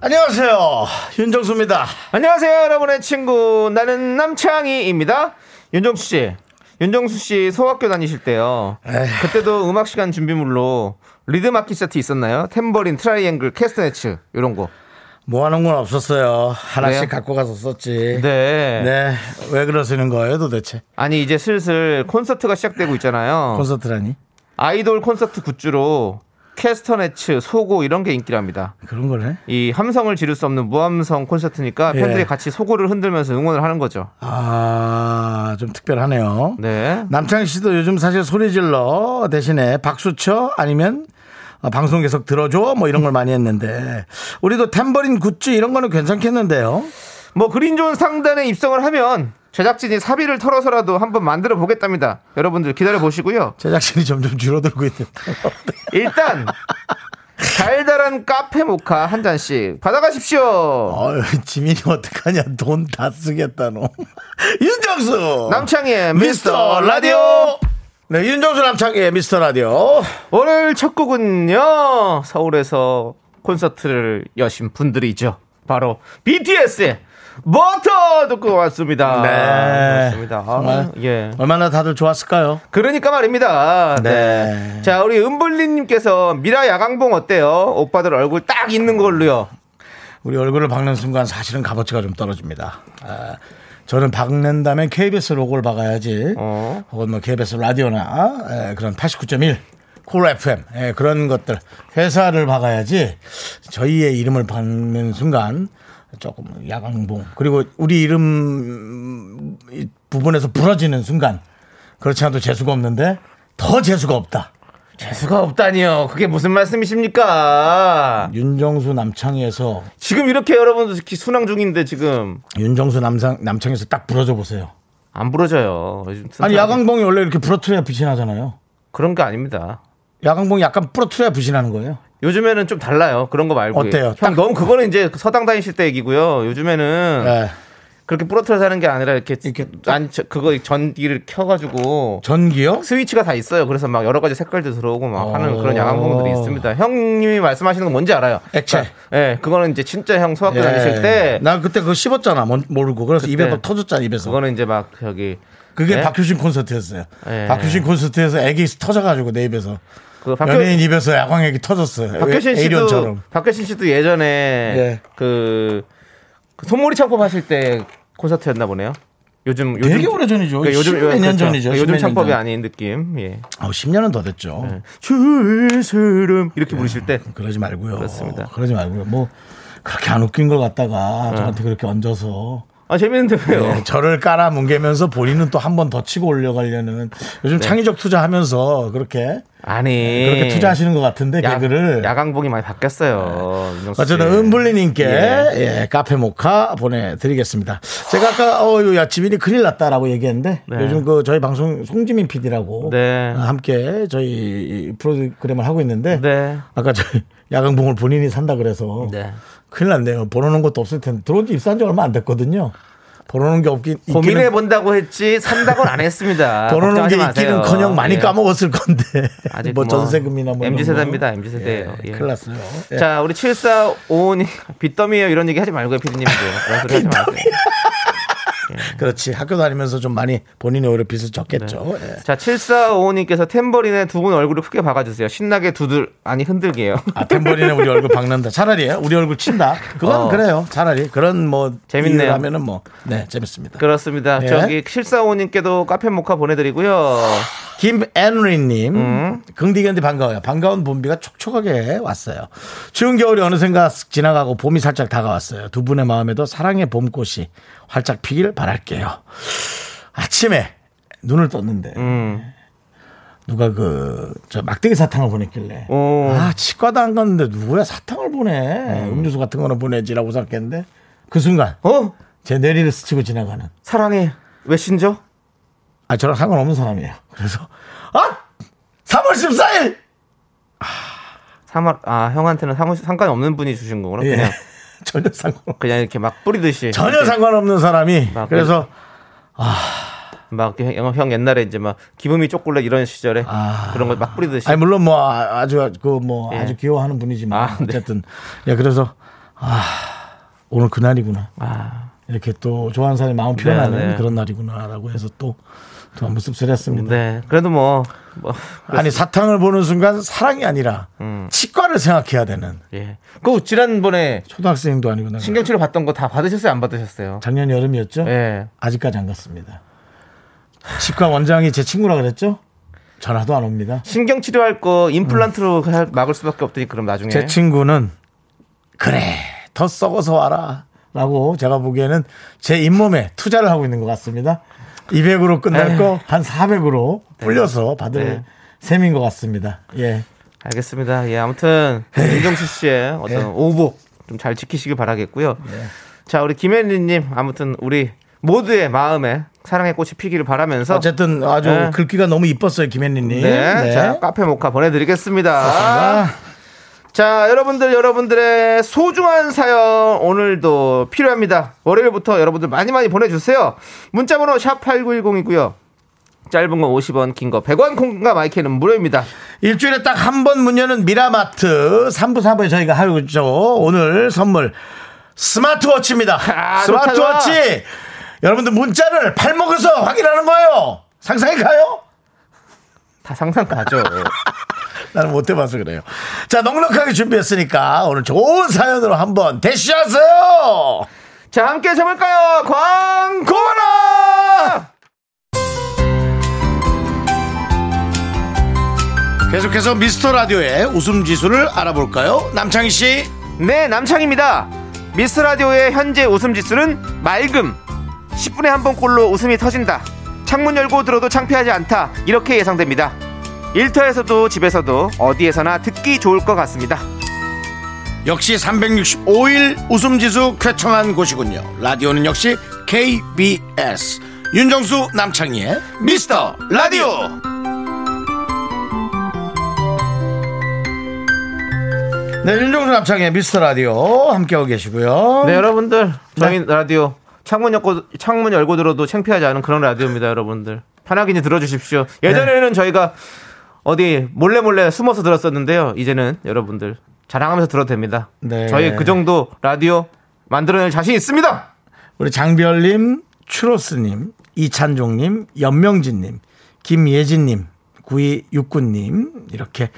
안녕하세요. 윤정수입니다. 안녕하세요, 여러분의 친구. 나는 남창희입니다. 윤정수 씨. 윤정수 씨 소학교 다니실 때요. 그때도 음악 시간 준비물로 리듬 악기 세트 있었나요? 탬버린, 트라이앵글, 캐스터네츠 이런 거. 모아놓은 건 없었어요. 하나씩 그래요? 갖고 가서 썼지. 네. 네. 왜 그러시는 거예요, 도대체? 아니 이제 슬슬 콘서트가 시작되고 있잖아요. 콘서트라니? 아이돌 콘서트 굿즈로 캐스터네츠, 소고 이런 게 인기랍니다. 그런 걸 해? 이 함성을 지를 수 없는 무함성 콘서트니까 예. 팬들이 같이 소고를 흔들면서 응원을 하는 거죠. 아, 좀 특별하네요. 네. 남창희 씨도 요즘 사실 소리 질러 대신에 박수 쳐 아니면 아, 방송 계속 들어줘 뭐 이런 걸 많이 했는데 우리도 탬버린 굿즈 이런 거는 괜찮겠는데요. 뭐 그린존 상단에 입성을 하면 제작진이 사비를 털어서라도 한번 만들어 보겠답니다. 여러분들 기다려 보시고요. 제작진이 점점 줄어들고 있는. 일단 달달한 카페 모카 한 잔씩 받아가십시오. 어휴, 지민이 어떡하냐. 돈 다 쓰겠다, 너. 윤정수! 남창희의 미스터 라디오! 네, 윤정수 남창희의 미스터 라디오. 오늘 첫 곡은요 서울에서 콘서트를 여신 분들이죠. 바로 BTS의 버터 듣고 왔습니다. 네. 그렇습니다. 아, 정말 예. 얼마나 다들 좋았을까요? 그러니까 말입니다. 네. 네. 자, 우리 은블리님께서 미라 야광봉 어때요? 오빠들 얼굴 딱 있는 걸로요. 우리 얼굴을 박는 순간 사실은 값어치가 좀 떨어집니다. 아, 저는 박는다면 KBS 로고를 박아야지. 어. 혹은 뭐 KBS 라디오나 에, 그런 89.1 콜 FM 에, 그런 것들 회사를 박아야지 저희의 이름을 박는 순간 조금 야광봉 그리고 우리 이름 이 부분에서 부러지는 순간 그렇지 않아도 재수가 없는데 더 재수가 없다. 재수가 없다니요. 그게 무슨 말씀이십니까? 윤정수 남창에서 지금 이렇게 여러분들 순항 중인데 지금 윤정수 남상 남창에서 딱 부러져 보세요. 안 부러져요. 아니. 야광봉이 원래 이렇게 부러뜨려야 빛이 나잖아요. 그런 게 아닙니다. 야광봉이 약간 부러뜨려야 빛이 나는 거예요. 요즘에는 좀 달라요. 그런 거 말고. 어때요? 형, 딱- 너무 그거는 이제 서당 다니실 때 얘기고요. 요즘에는 예. 그렇게 부러뜨려서 하는 게 아니라 이렇게, 이렇게 안, 저- 그거 전기를 켜가지고 전기요? 스위치가 다 있어요. 그래서 막 여러 가지 색깔도 들어오고 막 하는 어. 그런 야광봉들이 있습니다. 형님이 말씀하시는 건 뭔지 알아요. 액체. 예, 그거는 이제 진짜 형 소학교 다니실 때 나 그때 그거 씹었잖아. 뭔- 모르고. 그래서 그때- 입에 막 터졌잖아, 입에서. 그거는 이제 막 저기 그게 네? 박효신 콘서트였어요. 예. 박효신 콘서트에서 애기 터져가지고 내 입에서. 그 박효, 연예인 입에서 야광액이 터졌어요. 박효신 씨도 에이리언처럼. 박효신 씨도 예전에 예. 그, 그 손모리 창법 하실 때 콘서트였나 보네요. 요즘 요즘 되게 오래 전이죠. 그러니까 요즘 십몇 년 그렇죠. 전이죠. 요즘 창법이 전. 아닌 느낌. 예. 아, 10년은 더 됐죠. 주스름 이렇게 부르실 때 그러지 말고요. 그렇습니다. 그러지 말고요. 뭐 그렇게 안 웃긴 걸 갖다가 저한테 그렇게 얹어서 아 재밌는데 왜요? 네, 저를 깔아 뭉개면서 본인은 또 한 번 더 치고 올려가려는 요즘 네. 창의적 투자하면서 그렇게 아니 그렇게 투자하시는 것 같은데 야, 개그를 야광봉이 많이 바뀌었어요. 씨. 어쨌든 은블리님께 예. 예, 카페 모카 보내드리겠습니다. 제가 아까 어야 지민이 큰일 났다라고 얘기했는데 네. 요즘 그 저희 방송 송지민 PD라고 네. 함께 저희 프로그램을 하고 있는데 네. 아까 저희 야광봉을 본인이 산다 그래서 네. 큰일 났네요. 벌어놓은 것도 없을 텐데 들어온 지 입사한 지 얼마 안 됐거든요. 벌어놓은 게 없긴 고민해 본다고 했지 산다고는 안 했습니다. 벌어놓은 게 있기는-커녕. 많이 예. 까먹었을 건데 아직 뭐 뭐 전세금이나 뭐 MZ. 세대입니다. MZ 세대예요. 예, 예. 큰일 났어요. 예. 자, 우리 7455님 빚더미예요 이런 얘기 하지 말고요, 피디님도. 그런 소리 하지 마세요. 그렇지 학교 다니면서 좀 많이 본인이 오히려 빚을 졌겠죠. 네. 예. 자, 7455님께서 탬버린에 두분 얼굴을 크게 박아주세요. 신나게 두들, 아니, 흔들게요. 아 탬버린에 우리 얼굴 박는다. 차라리 우리 얼굴 친다. 그건 어. 그래요. 차라리 그런 뭐 재밌네요. 하면은 뭐 네 재밌습니다. 그렇습니다. 예. 저기 7455님께도 카페 모카 보내드리고요. 김앤리님, 음. 긍디견디 반가워요. 반가운 봄비가 촉촉하게 왔어요. 추운 겨울이 어느샌가 쓱 지나가고 봄이 살짝 다가왔어요. 두 분의 마음에도 사랑의 봄꽃이 활짝 피길 바랄게요. 아침에 눈을 떴는데 음. 누가 그 저 막대기 사탕을 보냈길래 오. 아 치과도 안 갔는데 누구야 사탕을 보내 음료수 같은 거는 보내지라고 생각했는데 그 순간 어? 제 내리를 스치고 지나가는 사랑해. 메신저? 아 저랑 상관없는 사람이에요. 그래서 아 3월 14일 3월, 아, 형한테는 상관, 상관없는 분이 주신 거구나. 예. 그냥, 전혀 상관 그냥 이렇게 막 뿌리듯이. 전혀 이렇게 상관없는 사람이 막 그래서 막 형, 형 옛날에 이제 막 기분이 쪼꼬라 이런 시절에 아. 그런 걸 막 뿌리듯이. 아니 물론 뭐 아- 아주 그뭐 예. 아주 귀여워하는 분이지만 아, 네. 어쨌든 예 그래서 아 오늘 그 날이구나 아, 이렇게 또 좋아하는 사람이 마음 표현하는 네, 네. 그런 날이구나라고 해서 또 또 한번 씁쓸했습니다. 네. 그래도 뭐, 뭐, 아니 사탕을 보는 순간 사랑이 아니라 음. 치과를 생각해야 되는 예. 그 지난번에 초등학생도 아니고 내가 신경치료 받던 거 다 받으셨어요? 안 받으셨어요? 작년 여름이었죠. 예. 아직까지 안 갔습니다. 치과 원장이 제 친구라 그랬죠. 전화도 안 옵니다. 신경치료 할 거 임플란트로 할- 막을 수밖에 없더니 그럼 나중에. 음. 제 친구는 그래 더 썩어서 와라 라고 제가 보기에는 제 잇몸에 투자를 하고 있는 것 같습니다. 200으로 끝날 거 한 400으로 불려서 받을 네. 셈인 것 같습니다. 예. 알겠습니다. 예, 아무튼 윤정수 씨의 어떤 오복 좀 잘 지키시길 바라겠고요. 자, 우리 김혜리님 아무튼 우리 모두의 마음에 사랑의 꽃이 피기를 바라면서 어쨌든 아주 네. 글귀가 너무 이뻤어요 김현리님. 네, 자 카페 모카 보내드리겠습니다. 그렇습니다. 자, 여러분들, 여러분들의 소중한 사연 오늘도 필요합니다. 월요일부터 여러분들 많이 많이 보내주세요. 문자번호 샵8910이고요. 짧은 건 50원, 긴 거 100원, 콩과 마이크는 무료입니다. 일주일에 딱 한 번 문 여는 미라마트 3부 4부에 저희가 하죠. 오늘 선물 스마트워치입니다. 아, 스마트워치 여러분들 문자를 팔목에서 확인하는 거예요. 상상이 가요? 다 상상 가죠. 나는 못 해봐서 그래요. 자, 넉넉하게 준비했으니까 오늘 좋은 사연으로 한번 대시하세요. 자, 함께 해볼까요? 광! 고마라! 계속해서 미스터 라디오의 웃음 지수를 알아볼까요? 남창희 씨. 네, 남창입니다. 미스 라디오의 현재 웃음 지수는 맑음. 10분에 한 번 꼴로 웃음이 터진다. 창문 열고 들어도 창피하지 않다. 이렇게 예상됩니다. 일터에서도 집에서도 어디에서나 듣기 좋을 것 같습니다. 역시 365일 웃음지수 쾌청한 곳이군요. 라디오는 역시 KBS. 윤정수 남창희의 미스터 라디오. 네, 윤정수 남창희의 미스터 라디오 함께하고 계시고요. 네, 여러분들. 저희 라디오 창문 열고, 창문 열고 들어도 창피하지 않은 그런 라디오입니다, 여러분들. 편하게 이제 들어주십시오. 예전에는 저희가 어디 몰래 몰래 숨어서 들었었는데요. 이제는 여러분들 자랑하면서 들어도 됩니다. 네. 저희 그 정도 라디오 만들어낼 자신 있습니다. 우리 장별님, 추로스님, 이찬종님, 연명진님, 김예진님, 9269님, 이렇게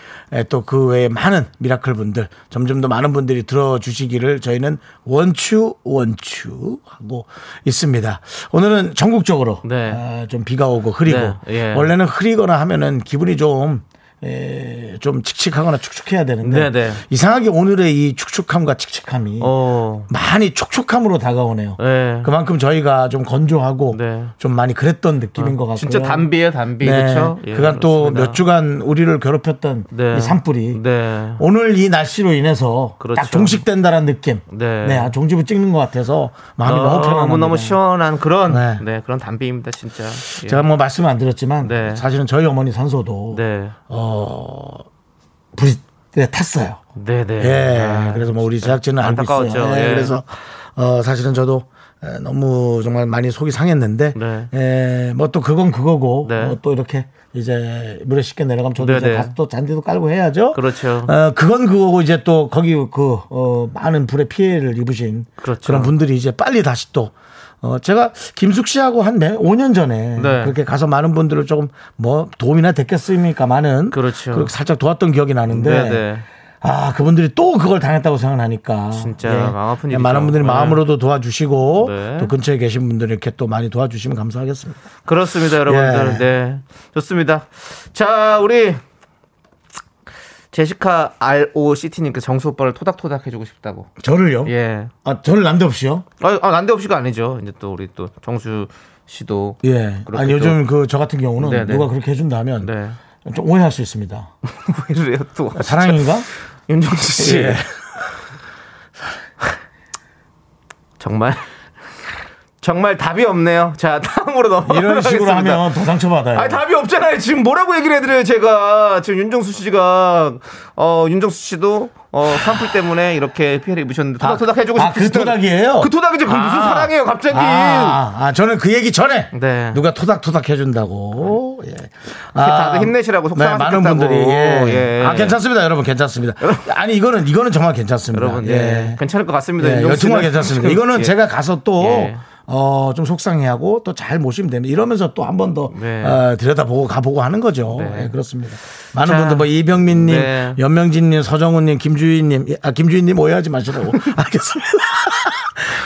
또 그 외에 많은 미라클 분들, 점점 더 많은 분들이 들어주시기를 저희는 원추, 원추 하고 있습니다. 오늘은 전국적으로 네. 아, 좀 비가 오고 흐리고, 네, 예. 원래는 흐리거나 하면은 기분이 좀 에, 좀 칙칙하거나 축축해야 되는데 네, 네. 이상하게 오늘의 이 축축함과 칙칙함이 어, 많이 촉촉함으로 다가오네요. 네. 그만큼 저희가 좀 건조하고 네. 좀 많이 그랬던 느낌인 것 같고요. 진짜 담비예요, 담비. 네. 그렇죠? 그간 또 몇 주간 우리를 괴롭혔던 네. 이 산불이 네. 오늘 이 날씨로 인해서 그렇죠. 딱 종식된다는 느낌. 네. 아, 종지부 찍는 것 같아서 마음이 너무 편안합니다. 너무 너무 시원한 그런 네. 네, 그런 담비입니다, 진짜. 예. 제가 뭐 말씀 안 드렸지만 네. 사실은 저희 어머니 산소도 네. 어 불이 네, 탔어요. 네, 네. 예. 아, 그래서 뭐 우리 제작진은 알고 있어요. 예, 예. 그래서 어 사실은 저도 에, 너무 정말 많이 속이 상했는데 네. 예, 뭐 또 그건 그거고 네. 어, 또 이렇게 이제 물에 쉽게 내려가면 저도 네, 이제 네. 가서 또 잔디도 깔고 해야죠. 그렇죠. 어, 그건 그거고 이제 또 거기 그 어, 많은 불에 피해를 입으신 그렇죠. 그런 분들이 이제 빨리 다시 또 어, 제가 김숙 씨하고 한 몇, 5년 전에 네. 그렇게 가서 많은 분들을 조금 뭐 도움이나 됐겠습니까? 많은 그렇죠. 그렇게 살짝 도왔던 기억이 나는데 네, 네. 아, 그분들이 또 그걸 당했다고 생각하니까. 진짜 예. 마음 아픈 예, 일이죠. 많은 분들이 네. 마음으로도 도와주시고 네. 또 근처에 계신 분들 이렇게 또 많이 도와주시면 감사하겠습니다. 그렇습니다, 여러분들. 예. 네. 좋습니다. 자, 우리 제시카 ROCT님께 정수 오빠를 토닥토닥 해주고 싶다고. 저를요? 예. 아, 저를 난데없이요? 아, 아, 난데없이가 아니죠. 이제 또 우리 또 정수 씨도. 예. 아니, 요즘 그 저 같은 경우는 네, 네. 누가 그렇게 해준다면 네. 좀 오해할 수 있습니다. 왜 이래요, 또. 사랑인가? 윤정수 씨. 예. 정말 정말 답이 없네요. 자, 다음으로 넘어가 이런 식으로 하면 더 상처받아요. 아니 답이 없잖아요. 지금 뭐라고 얘기를 해드려요, 제가. 지금 윤정수 씨가, 어, 윤정수 씨도, 어, 산불 때문에 이렇게 피해를 입으셨는데, 토닥토닥 해주고 아, 그 토닥이에요? 그 토닥이지, 그 무슨 아. 사랑이에요, 갑자기. 아, 아, 저는 그 얘기 전에 네. 누가 토닥토닥 해준다고. 예. 다들 힘내시라고 네, 많은. 분들이. 예. 예. 아, 괜찮습니다, 여러분, 괜찮습니다. 아니, 이거는, 이거는 정말 괜찮습니다. 여러분, 예. 예. 괜찮을 것 같습니다. 예, 정말. 괜찮습니다. 이거는 예. 제가 가서 또, 예. 어, 좀 속상해하고 또 잘 모시면 됩니다. 이러면서 또 한 번더 네. 어, 들여다보고 가보고 하는 거죠. 네. 예, 그렇습니다. 많은 자, 분들 뭐 이병민님, 네. 연명진님, 서정훈님, 김주희님, 예, 아, 김주희님 오해하지 마시라고. 알겠습니다.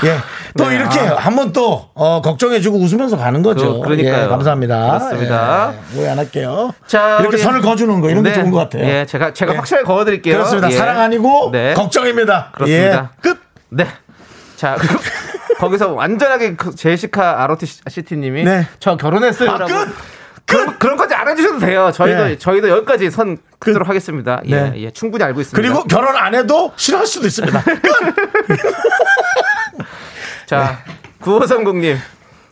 예. 또 네, 이렇게 아. 한번 또, 어, 걱정해주고 웃으면서 가는 거죠. 그, 그러니까요. 예, 감사합니다. 그렇습니다. 예, 오해 안 할게요. 자, 이렇게 우리- 선을 그어주는 거, 이런 게 네. 좋은 것 같아요. 예, 제가, 제가 예. 확실하게 거어드릴게요. 그렇습니다. 예. 사랑 아니고 네. 걱정입니다. 그렇습니다. 예. 끝. 네. 자, 거기서 완전하게 그 제시카 아로티 시티님이 네. 저 결혼했어요라고. 아, 끝! 그런 그런까지 안 해주셔도 돼요. 저희도 네. 저희도 여기까지 선 긋도록 하겠습니다. 예, 네. 예, 충분히 알고 있습니다. 그리고 결혼 안 해도 싫어할 수도 있습니다. 자, 9530님.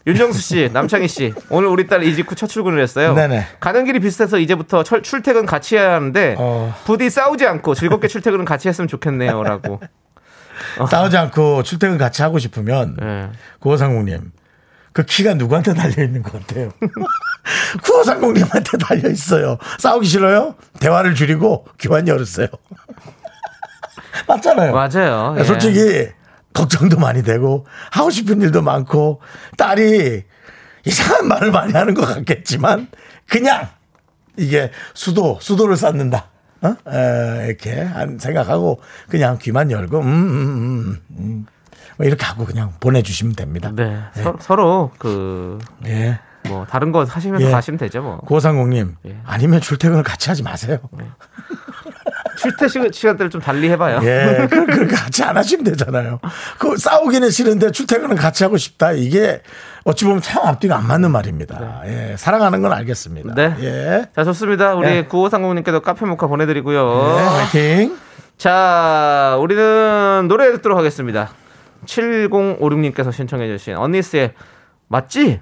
윤정수 씨, 남창희 씨, 오늘 우리 딸 이직 후 첫 출근을 했어요. 네네. 가는 길이 비슷해서 이제부터 철- 출퇴근 같이 해야 하는데 어. 부디 싸우지 않고 즐겁게 출퇴근은 같이 했으면 좋겠네요라고. 싸우지 않고 출퇴근 같이 하고 싶으면 예. 구호상공님 그 키가 누구한테 달려 있는 것 같아요. 구호상공님한테 달려 있어요. 싸우기 싫어요? 대화를 줄이고 귀만 열었어요. 맞잖아요. 맞아요. 예. 솔직히 걱정도 많이 되고 하고 싶은 일도 많고 딸이 이상한 말을 많이 하는 것 같겠지만 그냥 이게 수도 수도를 쌓는다. 어? 에, 이렇게 한 생각하고 그냥 귀만 열고 음, 음, 음, 음. 뭐 이렇게 하고 그냥 보내주시면 됩니다. 네. 서, 서로 그 예. 뭐 다른 거 하시면서 예. 가시면 되죠 뭐. 고상공님 예. 아니면 출퇴근을 같이 하지 마세요. 출퇴 시- 시간대를 좀 달리 해봐요. 예, 그, 그 같이 안 하시면 되잖아요. 그 싸우기는 싫은데 출퇴근은 같이 하고 싶다. 이게 어찌 보면 참 앞뒤가 안 맞는 말입니다. 예, 사랑하는 건 알겠습니다. 네. 예. 자 좋습니다. 우리 예. 9530님께도 카페 모카 보내드리고요. 네, 화이팅. 자 우리는 노래 듣도록 하겠습니다. 7056님께서 신청해 주신 언니스의 맞지?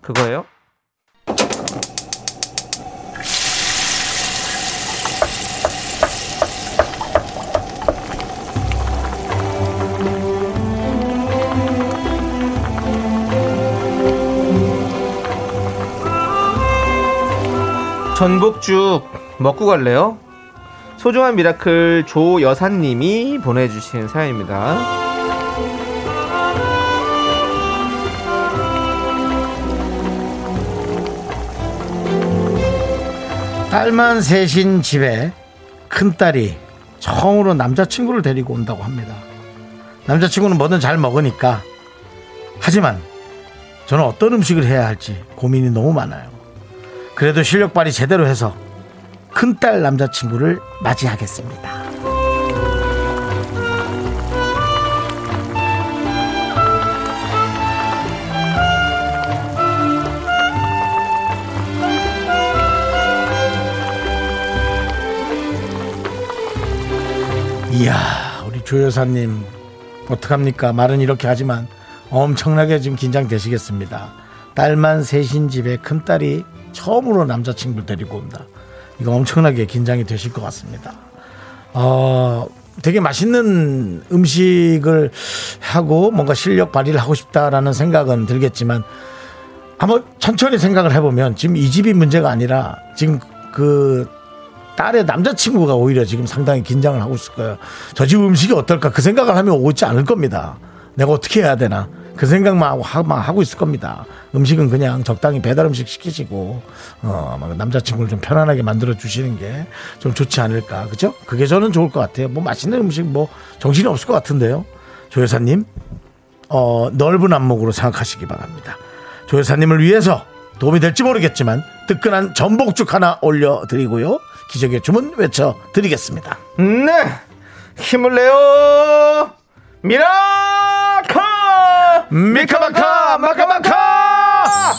그거예요? 전복죽 먹고 갈래요? 소중한 미라클 조여사님이 보내주신 사연입니다. 딸만 셋인 집에 큰딸이 처음으로 남자친구를 데리고 온다고 합니다. 남자친구는 뭐든 잘 먹으니까. 하지만 저는 어떤 음식을 해야 할지 고민이 너무 많아요. 그래도 실력 발휘 제대로 해서 큰딸 남자친구를 맞이하겠습니다. 이야, 우리 조 여사님, 어떡합니까? 말은 이렇게 하지만 엄청나게 지금 긴장되시겠습니다. 딸만 셋인 집에 큰딸이 처음으로 남자친구를 데리고 온다. 이거 엄청나게 긴장이 되실 것 같습니다. 어, 되게 맛있는 음식을 하고 뭔가 실력 발휘를 하고 싶다라는 생각은 들겠지만 한번 천천히 생각을 해보면 지금 이 집이 문제가 아니라 지금 그 딸의 남자친구가 오히려 지금 상당히 긴장을 하고 있을 거예요. 저 집 음식이 어떨까 그 생각을 하면 오지 않을 겁니다. 내가 어떻게 해야 되나 그 생각만 하고, 있을 겁니다. 음식은 그냥 적당히 배달 음식 시키시고 어, 막 남자친구를 좀 편안하게 만들어 주시는 게 좀 좋지 않을까 그죠? 그게 저는 좋을 것 같아요. 뭐 맛있는 음식 뭐 정신이 없을 것 같은데요. 조 여사님 어, 넓은 안목으로 생각하시기 바랍니다. 조 여사님을 위해서 도움이 될지 모르겠지만 뜨끈한 전복죽 하나 올려드리고요. 기적의 주문 외쳐드리겠습니다. 네 힘을 내요 미라카 미카마카 마카마카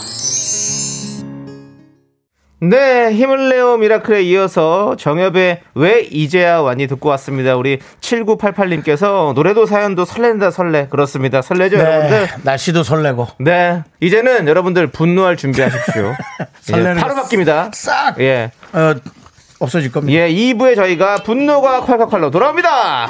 네, 힘을 내요 미라클에 이어서 정엽의 왜 이제야 왔니 듣고 왔습니다. 우리 7988님께서 노래도 사연도 설렌다 설레. 그렇습니다. 설레죠, 여러분들? 네, 날씨도 설레고 네. 이제는 여러분들 분노할 준비하십시오. 설레는 예, 바로 바뀝니다. 싹 예. 어, 없어질 겁니다. 예, 2부에 저희가 분노가 콸콸콸로 돌아옵니다.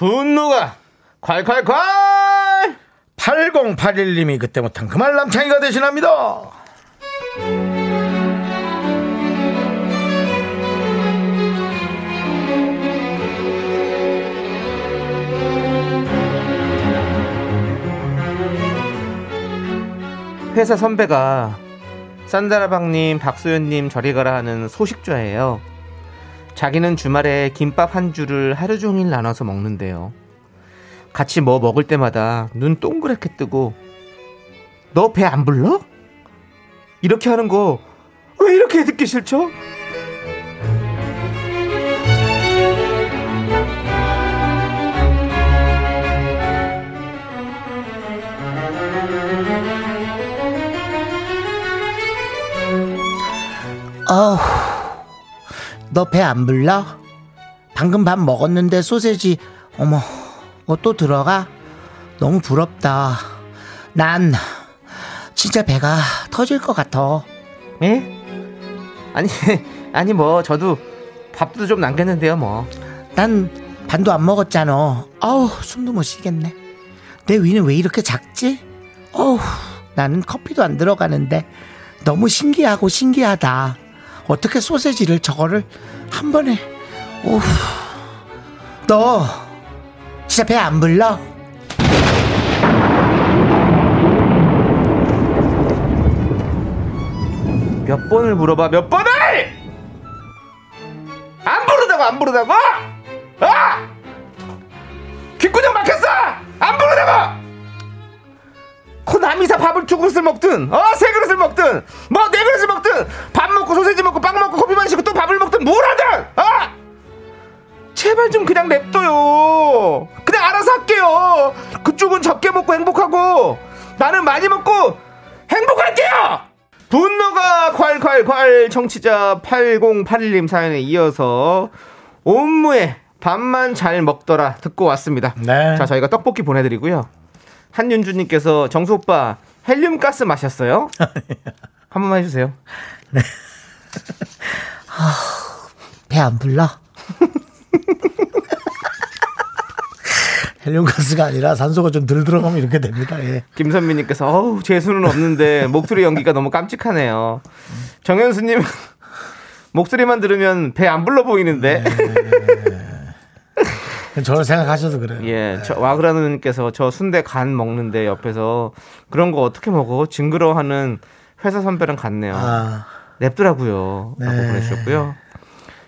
분노가 콸콸콸! 8081님이 그때 못한 그 말 남창이가 대신합니다. 회사 선배가 산다라방님, 박소연님 저리 가라 하는 소식좌예요. 자기는 주말에 김밥 한 줄을 하루 종일 나눠서 먹는데요. 같이 뭐 먹을 때마다 눈 동그랗게 뜨고 너 배 안 불러? 이렇게 하는 거 왜 이렇게 듣기 싫죠? 어우, 너 배 안 불러? 방금 밥 먹었는데 소세지, 어머, 어, 또 들어가? 너무 부럽다. 난 진짜 배가 터질 것 같아. 예? 아니 아니 뭐 저도 밥도 좀 남겼는데요 뭐. 난 반도 안 먹었잖아. 어우, 숨도 못 쉬겠네. 내 위는 왜 이렇게 작지? 어우, 나는 커피도 안 들어가는데 너무 신기하고 신기하다. 어떻게 소세지를 저거를 한 번에, 오우. 너 진짜 배 안 불러? 몇 번을 물어봐? 몇 번을! 안 부르다고 안 부르다고? 아 귓구녕 막혔어! 안 부르다고! 코 남이사 밥을 두 그릇을 먹든 어 세 그릇을 먹든 뭐 네 그릇을 먹든 밥 먹고 소세지 먹고 빵 먹고 커피 마시고 또 밥을 먹든 뭘 하든 아 제발 좀 그냥 냅둬요 그냥 알아서 할게요 그쪽은 적게 먹고 행복하고 나는 많이 먹고 행복할게요 분노가 콸콸콸 청취자 8081님 사연에 이어서 옴무에 밥만 잘 먹더라 듣고 왔습니다. 네. 자, 저희가 떡볶이 보내드리고요. 한윤주님께서 정수 오빠 헬륨 가스 마셨어요? 한 번만 해주세요. 배안 불러? 헬륨 가스가 아니라 산소가 좀 덜 들어가면 이렇게 됩니다. 예. 김선미님께서 어우 재수는 없는데 목소리 연기가 너무 깜찍하네요. 정현수님 목소리만 들으면 배 안 불러 보이는데. 저를 생각하셔도 그래요. 예, 저 와그라누님께서 저 순대 간 먹는데 옆에서 그런 거 어떻게 먹어? 징그러워하는 회사 선배랑 같네요. 아, 냅더라고요. 라고 네. 보내주셨고요.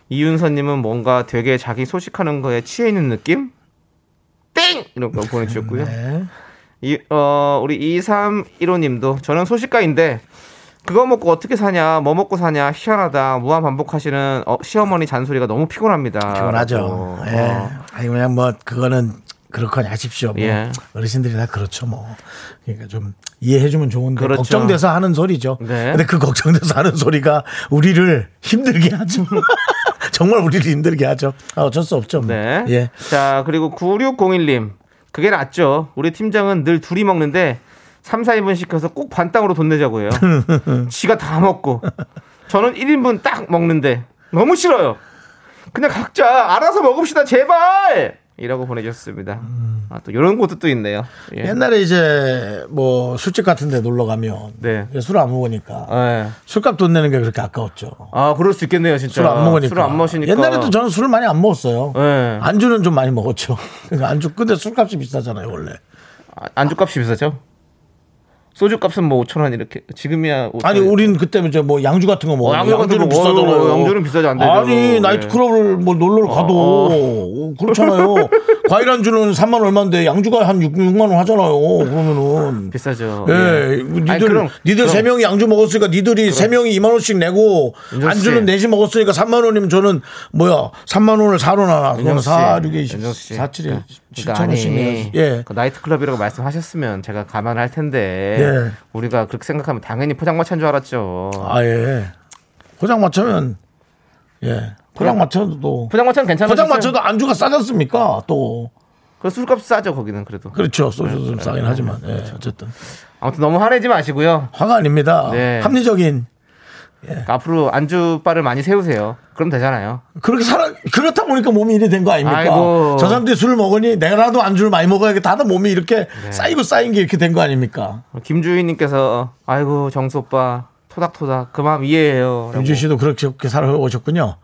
이윤서님은 뭔가 되게 자기 소식하는 거에 취해 있는 느낌? 땡! 이런 거 보내주셨고요. 네. 이, 어, 우리 2315님도 저는 소식가인데 그거 먹고 어떻게 사냐, 뭐 먹고 사냐, 희한하다, 무한 반복하시는 어, 시어머니 잔소리가 너무 피곤합니다. 피곤하죠. 라고. 예. 어. 아니 그냥 뭐 그거는 그렇거니 하십시오. 뭐 예. 어르신들이 다 그렇죠 뭐. 그러니까 좀 이해해주면 좋은데 그렇죠. 걱정돼서 하는 소리죠. 네. 근데 그 걱정돼서 하는 소리가 우리를 힘들게 하죠. 정말 우리를 힘들게 하죠. 아, 어쩔 수 없죠. 뭐. 네. 예. 자, 그리고 9601님. 그게 낫죠. 우리 팀장은 늘 둘이 먹는데 3, 4인분 시켜서 꼭 반땅으로 돈 내자고 해요. 지가 다 먹고. 저는 1인분 딱 먹는데 너무 싫어요. 그냥 각자 알아서 먹읍시다, 제발! 이라고 보내주셨습니다. 아, 또 이런 곳도 또 있네요. 예. 옛날에 이제 뭐 술집 같은 데 놀러 가면 네. 술안 먹으니까 예. 술값 돈 내는 게 그렇게 아까웠죠. 아, 그럴 수 있겠네요, 진짜. 술 안 먹으니까. 술을 안 마시니까. 옛날에도 저는 술을 많이 안 먹었어요. 네. 안주는 좀 많이 먹었죠. 그러니까 안주 근데 술값이 비싸잖아요 원래. 아, 안주값이 비싸죠? 소주 값은 뭐 5천 원 이렇게 지금이야 5천 아니 원. 우린 그때 이제 뭐 양주 같은 거 먹어. 어, 양주 같은 양주는 거 비싸잖아요. 양주는 비싸지 안 되죠. 아니 네. 나이트클럽을 뭐 놀러 가도 어, 그렇잖아요. 과일 안주는 3만 얼마인데 양주가 한 6, 6만 원 하잖아요. 그러면은 비싸죠. 예, 니들 아니, 그럼- 니들 세 명이 양주 먹었으니까 니들이 세 명이 2만 원씩 내고. 안주는 넷이 먹었으니까 3만 원이면 저는 뭐야 3만 원을 4로 나눠. 그러면 4, 6에 20, 윤정 씨. 4, 7에 7천 그러니까 원씩 내야지. 예. 그 나이트클럽이라고 말씀하셨으면 제가 감안할 텐데 예. 우리가 그렇게 생각하면 당연히 포장마차인 줄 알았죠. 아 예. 포장 맞추면 예. 포장 맞춰도 포장마차는 괜찮아요. 포장 맞춰도 안주가 싸졌습니까? 또 그 술값 싸죠 거기는 그래도. 그렇죠. 소주 좀 싸긴 하지만 예. 어쨌든 아무튼 너무 화내지 마시고요. 화가 아닙니다. 네. 합리적인 그러니까 앞으로 안주바를 많이 세우세요. 그럼 되잖아요. 그렇게 살아 그렇다 보니까 몸이 이래 된 거 아닙니까? 아이고. 저 사람들이 술을 먹으니 내가라도 안주를 많이 먹어야겠다 하다 몸이 이렇게 네. 쌓이고 쌓인 게 이렇게 된 거 아닙니까? 김주희님께서 아이고 정수 오빠 토닥토닥 그 마음 이해해요. 윤주 씨도 그렇게 살아오셨군요.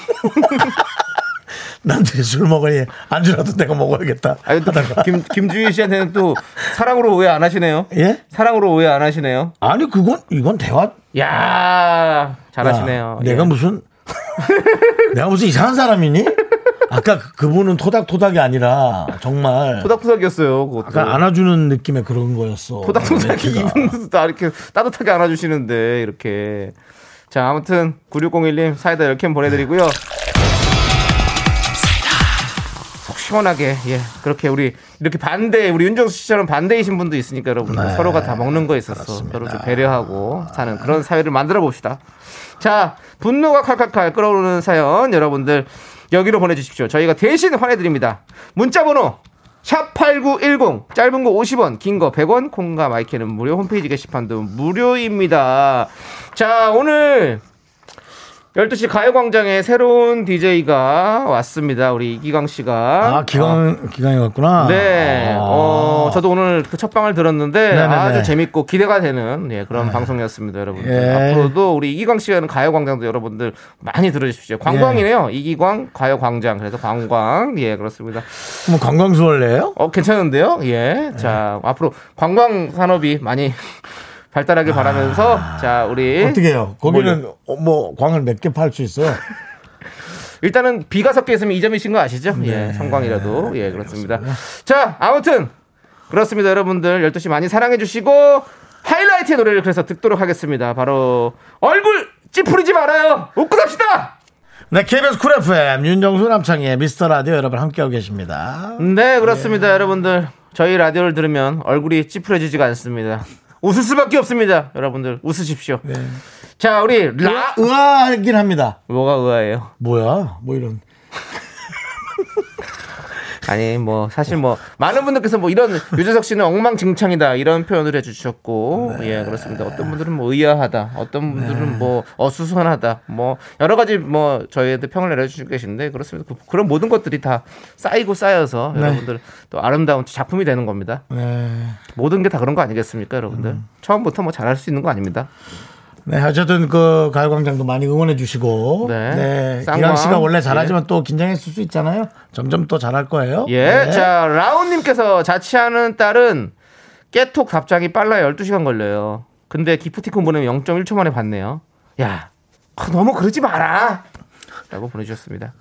남들이 술 먹으니 안주라도 내가 먹어야겠다. 아니 또. 김, 김주희 씨한테는 또 사랑으로 오해 안 하시네요. 예? 사랑으로 오해 안 하시네요. 아니 그건 이건 대화 야 잘하시네요. 야, 내가 예. 무슨 내가 무슨 이상한 사람이니? 아까 그- 그분은 토닥토닥이 아니라 정말 토닥토닥이었어요. 그것도. 약간 안아주는 느낌의 그런 거였어. 토닥토닥이 멘트가. 이분도 다 이렇게 따뜻하게 안아주시는데 이렇게. 자 아무튼 9601님 사이다 10캔 보내드리고요. 속 시원하게 예 그렇게 우리 이렇게 반대 우리 윤정수 씨처럼 반대이신 분도 있으니까 여러분 네. 서로가 다 먹는 거에 있어서 서로 좀 배려하고 사는 그런 사회를 만들어 봅시다. 자 분노가 칼칼칼 끓어오르는 사연 여러분들 여기로 보내주십시오. 저희가 대신 환해드립니다. 문자번호 샵8910 짧은 거 50원 긴 거 100원 콩과 마이크는 무료 홈페이지 게시판도 무료입니다. 자 오늘 12시 가요광장에 새로운 DJ가 왔습니다. 우리 이기광 씨가. 아 기강 기강이 왔구나. 네. 아. 어, 저도 오늘 그 첫 방을 들었는데 네네네. 아주 재밌고 기대가 되는 예, 그런 방송이었습니다, 여러분들. 예. 앞으로도 우리 이기광 씨가 하는 가요광장도 여러분들 많이 들어주십시오. 관광이네요. 이기광 가요광장. 그래서 관광. 예, 그렇습니다. 뭐 관광수 원래요? 어, 괜찮은데요? 예. 자, 앞으로 관광 산업이 많이 발달하길 바라면서 자, 우리 어떻게 해요? 거기는 어, 뭐 광을 몇 개 팔 수 있어요? 일단은 비가 섞여 있으면 이 점이신 거 아시죠? 네. 예, 성광이라도. 예, 그렇습니다. 자, 아무튼 그렇습니다, 여러분들. 12시 많이 사랑해 주시고 하이라이트의 노래를 그래서 듣도록 하겠습니다. 바로 얼굴 찌푸리지 말아요. 웃고 삽시다. 네, KBS 쿨 FM 윤정수 남창희의 미스터 라디오 여러분 함께하고 계십니다. 네, 그렇습니다, 여러분들. 저희 라디오를 들으면 얼굴이 찌푸려지지가 않습니다. 웃을 수밖에 없습니다. 여러분들 웃으십시오. 자, 우리 라 의아하긴 합니다. 뭐가 의아해요? 뭐야? 뭐 이런. 아니 뭐 사실 뭐 많은 분들께서 뭐 이런 유재석 씨는 엉망진창이다 이런 표현을 해주셨고 예 그렇습니다. 어떤 분들은 뭐 의아하다 어떤 분들은 뭐 어수선하다 뭐 여러 가지 뭐 저희한테 평을 내려주시고 계신데 그렇습니다. 그, 런 모든 것들이 다 쌓이고 쌓여서 여러분들 또 아름다운 작품이 되는 겁니다. 네. 모든 게 다 그런 거 아니겠습니까 여러분들? 처음부터 뭐 잘할 수 있는 거 아닙니다 네, 어쨌든 그 가요광장도 많이 응원해 주시고. 네. 네. 쌍광. 기강 씨가 원래 잘하지만 또 긴장했을 수 있잖아요. 점점 또 잘할 거예요. 예. 네. 자, 라온님께서 자취하는 딸은 깨톡 답장이 빨라야 12시간 걸려요. 근데 기프티콘 보내면 0.1초 만에 받네요. 야, 아, 너무 그러지 마라. 라고 보내주셨습니다.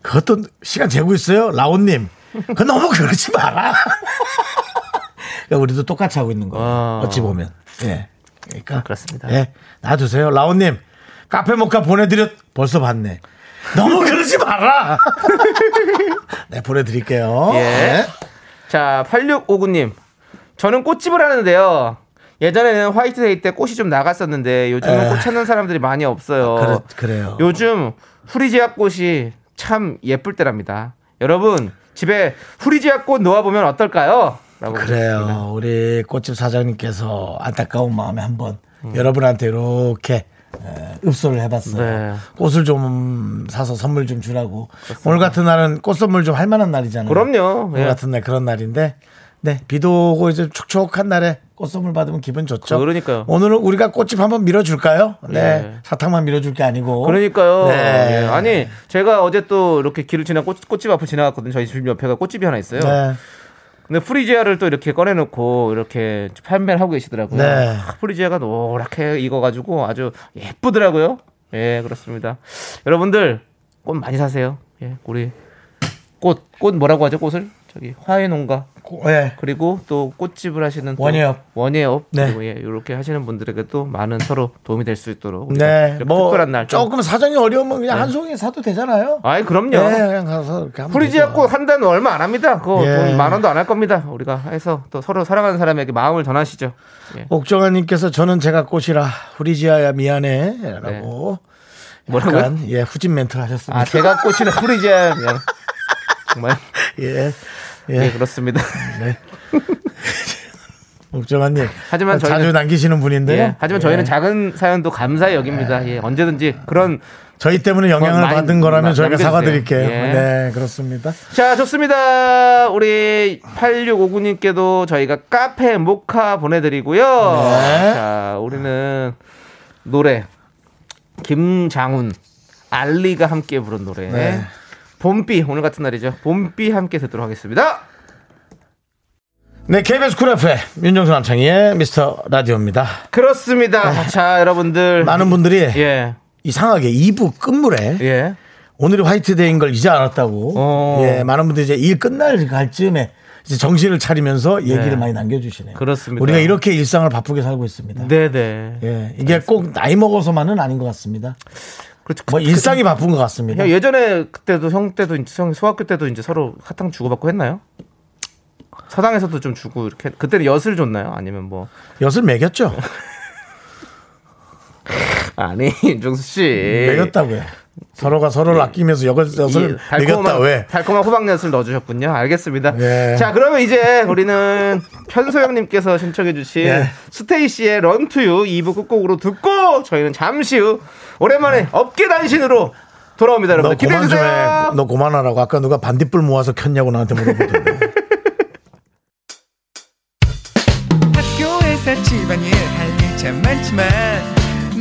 그것도 시간 재고 있어요. 라온님. 그 너무 그러지 마라. 그러니까 우리도 똑같이 하고 있는 거예요. 아. 어찌 보면. 예. 그러니까. 그렇습니다. 예. 놔두세요. 라온님. 카페 모카 보내드렸, 벌써 봤네. 너무 그러지 마라. 네, 보내드릴게요. 예. 네. 자, 8659님. 저는 꽃집을 하는데요. 예전에는 화이트데이 때 꽃이 좀 나갔었는데 요즘은 에. 꽃 찾는 사람들이 많이 없어요. 그래, 그래요. 요즘 후리지아 꽃이 참 예쁠 때랍니다. 여러분 집에 후리지아 꽃 놓아보면 어떨까요? 그래요. 우리 꽃집 사장님께서 안타까운 마음에 한번 여러분한테 이렇게 에, 읍소를 해봤어요. 네. 꽃을 좀 사서 선물 좀 주라고. 오늘 같은 날은 꽃 선물 좀 할 만한 날이잖아요. 그럼요. 오늘 예. 같은 날 그런 날인데, 네 비도 오고 이제 촉촉한 날에 꽃 선물 받으면 기분 좋죠. 그러니까요. 오늘은 우리가 꽃집 한번 밀어줄까요? 네, 예. 사탕만 밀어줄 게 아니고. 그러니까요. 네. 예. 아니 제가 어제 또 이렇게 길을 지나 꽃, 꽃집 앞을 지나갔거든요. 저희 집 옆에가 꽃집이 하나 있어요. 네. 근데 프리지아를 또 이렇게 꺼내놓고 이렇게 판매를 하고 계시더라고요. 네. 아, 프리지아가 노랗게 익어가지고 아주 예쁘더라고요. 예, 그렇습니다. 여러분들 꽃 많이 사세요. 예, 우리 꽃, 꽃 뭐라고 하죠? 꽃을 저기 화훼 농가 고- 네. 그리고 또 꽃집을 하시는 또 원예업. 원예업 네. 그리고 예, 이렇게 하시는 분들에게도 많은 서로 도움이 될 수 있도록 네, 뭐 특별한 날 좀- 조금 사정이 어려우면 그냥 한 송이 사도 되잖아요. 아이 그럼요. 네, 그냥 가서 이렇게 하면 프리지아 되죠. 꽃한단 얼마 안 합니다. 그거 예. 돈만 원도 안 할 겁니다. 우리가 해서 또 서로 사랑하는 사람에게 마음을 전하시죠. 예. 옥정아님께서 저는 제가 꽃이라 후리지아야 미안해라고 뭐라고요? 약간 예 후진 멘트를 하셨습니다. 아 제가 꽃이는 프리지아 미안. 정말 예. 예. 예 그렇습니다. 옥정아님. 하지만 자주 저희는- 남기시는 분인데요. 예, 하지만 저희는 작은 사연도 감사히 여깁니다. 예, 언제든지 그런 저희 때문에 영향을 받은 거라면 나- 저희가. 사과드릴게요. 예. 네, 그렇습니다. 자, 좋습니다. 우리 8659님께도 저희가 카페 모카 보내드리고요. 네. 자, 우리는 노래. 김장훈, 알리가 함께 부른 노래. 네. 봄비, 오늘 같은 날이죠. 봄비 함께 듣도록 하겠습니다. 네, KBS 쿨 FM 윤정수 남창희의 미스터 라디오입니다. 그렇습니다. 자, 여러분들. 네. 많은 분들이 예, 이상하게 2부 끝물에 예. 오늘이 화이트데이인 걸 이제 알았다고. 어. 예, 많은 분들이 이제 일 끝날 갈 즈음에 이제 정신을 차리면서 얘기를 네. 많이 남겨주시네요. 그렇습니다. 우리가 이렇게 일상을 바쁘게 살고 있습니다. 네네. 예, 이게 꼭 나이 먹어서만은 아닌 것 같습니다. 그렇죠. 뭐 일상이 바쁜 것 같습니다. 형, 예전에 그때도 형 때도 형 소학교 때도 이제 서로 사탕 주고받고 했나요? 사당에서도 좀 주고 이렇게 그때는 엿을 줬나요? 아니면 뭐 엿을 매겼죠. 아니 윤정수 씨 매겼다고요. 서로가 서로를 아끼면서 엿을, 엿을 이 매겼다 왜? 달콤한 호박엿을 넣어주셨군요. 알겠습니다. 예. 자 그러면 이제 우리는 편소영님께서 신청해주신 예. 스테이시의 런투유 2부 끝곡으로 듣고 저희는 잠시 후 오랜만에 업계 단신으로 돌아옵니다. 너 여러분 기대해 그만 좀 해. 주세요. 너 그만하라고. 아까 누가 반딧불 모아서 켰냐고 나한테 물어보던데. 학교에서 집안일 할일참 많지만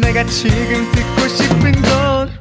내가 지금 듣고 싶은 건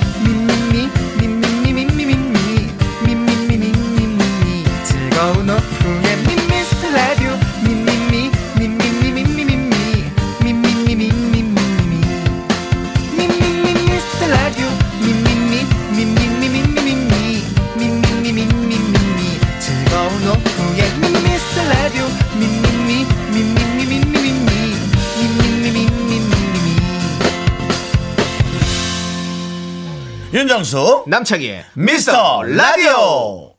윤정수 남창희의 미스터 라디오.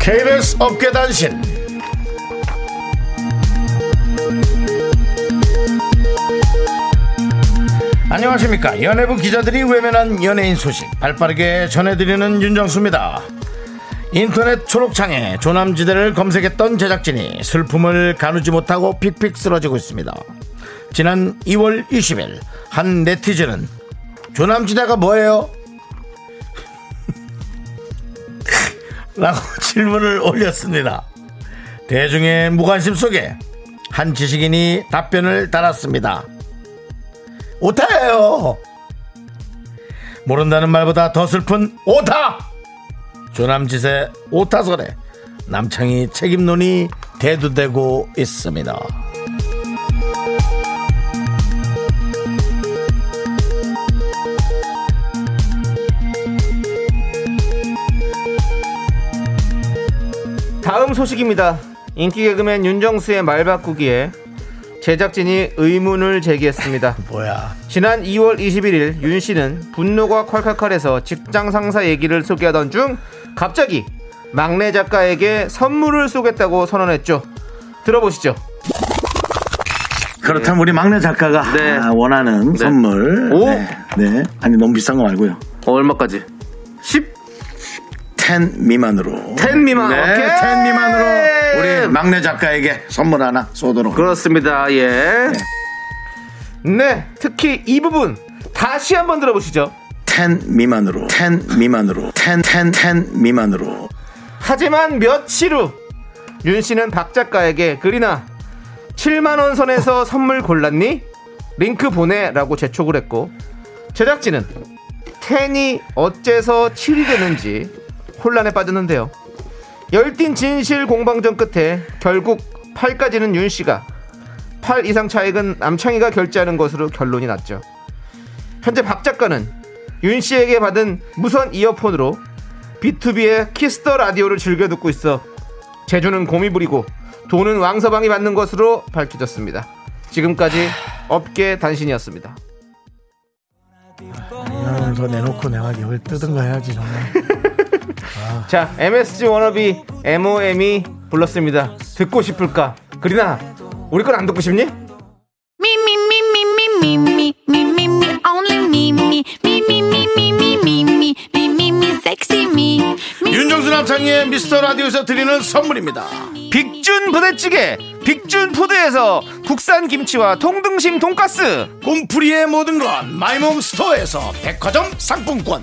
KBS 업계 단신. 안녕하십니까. 연예부 기자들이 외면한 연예인 소식 발빠르게 전해드리는 윤정수입니다. 인터넷 초록창에 조남지대를 검색했던 제작진이 슬픔을 가누지 못하고 픽픽 쓰러지고 있습니다. 지난 2월 20일 한 네티즌은 조남지대가 뭐예요? 라고 질문을 올렸습니다. 대중의 무관심 속에 한 지식인이 답변을 달았습니다. 오타예요. 모른다는 말보다 더 슬픈 오타! 조남지세 오타설에 남창희 책임론이 대두되고 있습니다. 다음 소식입니다. 인기 개그맨 윤정수의 말 바꾸기에 제작진이 의문을 제기했습니다. 뭐야? 지난 2월 21일 윤 씨는 분노가 콸콸콸해서 직장 상사 얘기를 소개하던 중 갑자기 막내 작가에게 선물을 쏘겠다고 선언했죠. 들어보시죠. 그렇다면 우리 막내 작가가 네. 아, 원하는 선물. 오? 네. 네. 아니 너무 비싼 거 말고요. 어, 얼마까지? 10? 10 미만으로. 10 미만. 네, 오케이. 10 미만으로 우리 막내 작가에게 선물 하나 쏘도록. 그렇습니다. 예. 네, 특히 이 부분 다시 한번 들어보시죠. 10 미만으로. 10 미만으로. 10, 10, 10 미만으로. 하지만 며칠 후 윤 씨는 박 작가에게 그리나 7만 원 선에서 선물 골랐니? 링크 보내라고 재촉을 했고 제작진은 텐이 어째서 7이 되는지 혼란에 빠졌는데요. 열띤 진실 공방전 끝에 결국 8까지는 윤 씨가 8 이상 차액은 남창희가 결제하는 것으로 결론이 났죠. 현재 박 작가는 윤 씨에게 받은 무선 이어폰으로 B2B의 키스 더 라디오를 즐겨 듣고 있어 재주는 곰이 부리고 돈은 왕서방이 받는 것으로 밝혀졌습니다. 지금까지 업계 단신이었습니다. 이거는 더 내놓고 내가 이걸 뜯은가 해야지 정말. 자, MSG 워너비 MOM이 불렀습니다. 듣고 싶을까? 그리나, 우리 건 안 듣고 싶니? 윤정수 남창희의 미스터 라디오에서 드리는 선물입니다. 빅준 부대찌개, 빅준 푸드에서 국산 김치와 통등심 돈가스, 곰풀이의 모든 건 마이몸 스토어에서 백화점 상품권.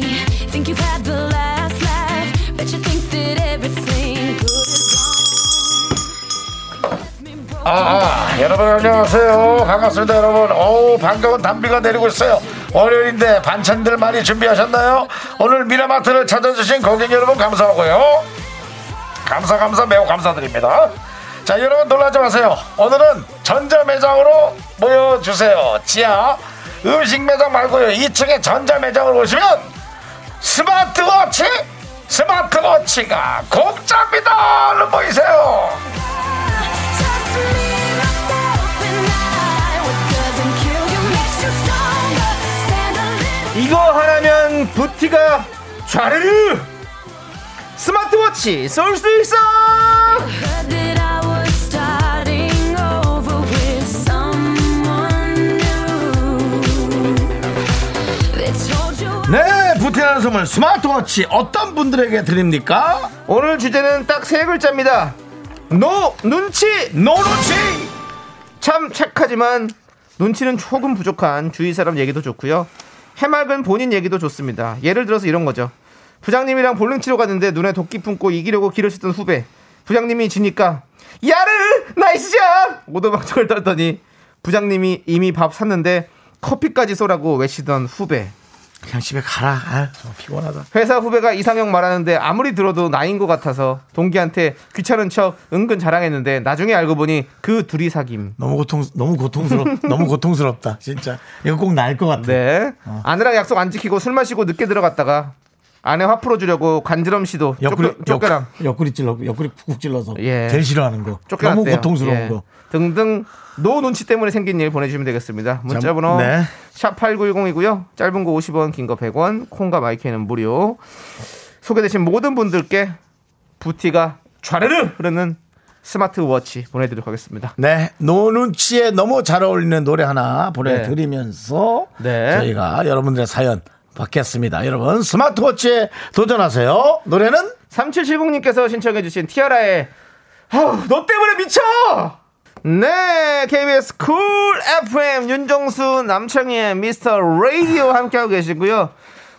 아, 여러분 안녕하세요. 반갑습니다, 여러분. 오, 반가운 단비가 내리고 있어요. 월요일인데 반찬들 많이 준비하셨나요? 오늘 미라마트를 찾아주신 고객 여러분 감사하고요. 감사 감사 매우 감사드립니다. 자, 여러분 놀라지 마세요. 오늘은 전자 매장으로 모여 주세요. 지하 음식 매장 말고요. 2층에 전자 매장으로 오시면 스마트워치, 스마트워치가 공짜입니다. 얼른 모이세요. 이거 하나면 부티가 좌르르! 스마트워치 쏠 수 있어! 네, 부티나는 선물 스마트워치 어떤 분들에게 드립니까? 오늘 주제는 딱 세 글자입니다 노 눈치 노루치 참 착하지만 눈치는 조금 부족한 주위 사람 얘기도 좋고요. 해맑은 본인 얘기도 좋습니다. 예를 들어서 이런 거죠. 부장님이랑 볼링 치러 갔는데 눈에 독기 품고 이기려고 기를 쓰던 후배. 부장님이 지니까 야르 nice shot 오도방정을 떨더니 부장님이 이미 밥 샀는데 커피까지 쏘라고 외치던 후배. 그냥 집에 가라. 아, 좀 피곤하다. 회사 후배가 이상형 말하는데 아무리 들어도 나인 것 같아서 동기한테 귀찮은 척 은근 자랑했는데 나중에 알고 보니 그 둘이 사귐. 너무 고통 너무 고통스럽 너무 고통스럽다 진짜. 이거 꼭날것 같아. 네. 아내랑 약속 안 지키고 술 마시고 늦게 들어갔다가 아내 화 풀어주려고 간지럼 시도 옆구리 옆, 옆구리 찔러 옆구리 푹 찔러서 예. 제일 싫어하는 거 쫓겨났대요. 너무 고통스러운 예. 거 등등 no 눈치 때문에 생긴 일 보내주시면 되겠습니다. 문자번호 네. 샵 #8910이고요. 짧은 거 50원, 긴 거 100원, 콩과 마이크는 무료. 소개되신 모든 분들께 부티가 좌르르 흐르는 스마트워치 보내드리도록 하겠습니다. 네 no 눈치에 너무 잘 어울리는 노래 하나 보내드리면서 네. 저희가 여러분들의 사연 받겠습니다 여러분 스마트워치에 도전하세요 노래는 3770님께서 신청해주신 티아라의 아우, 너 때문에 미쳐! 네, KBS 쿨 FM 윤정수 남창희의 미스터 라디오 함께하고 계시고요.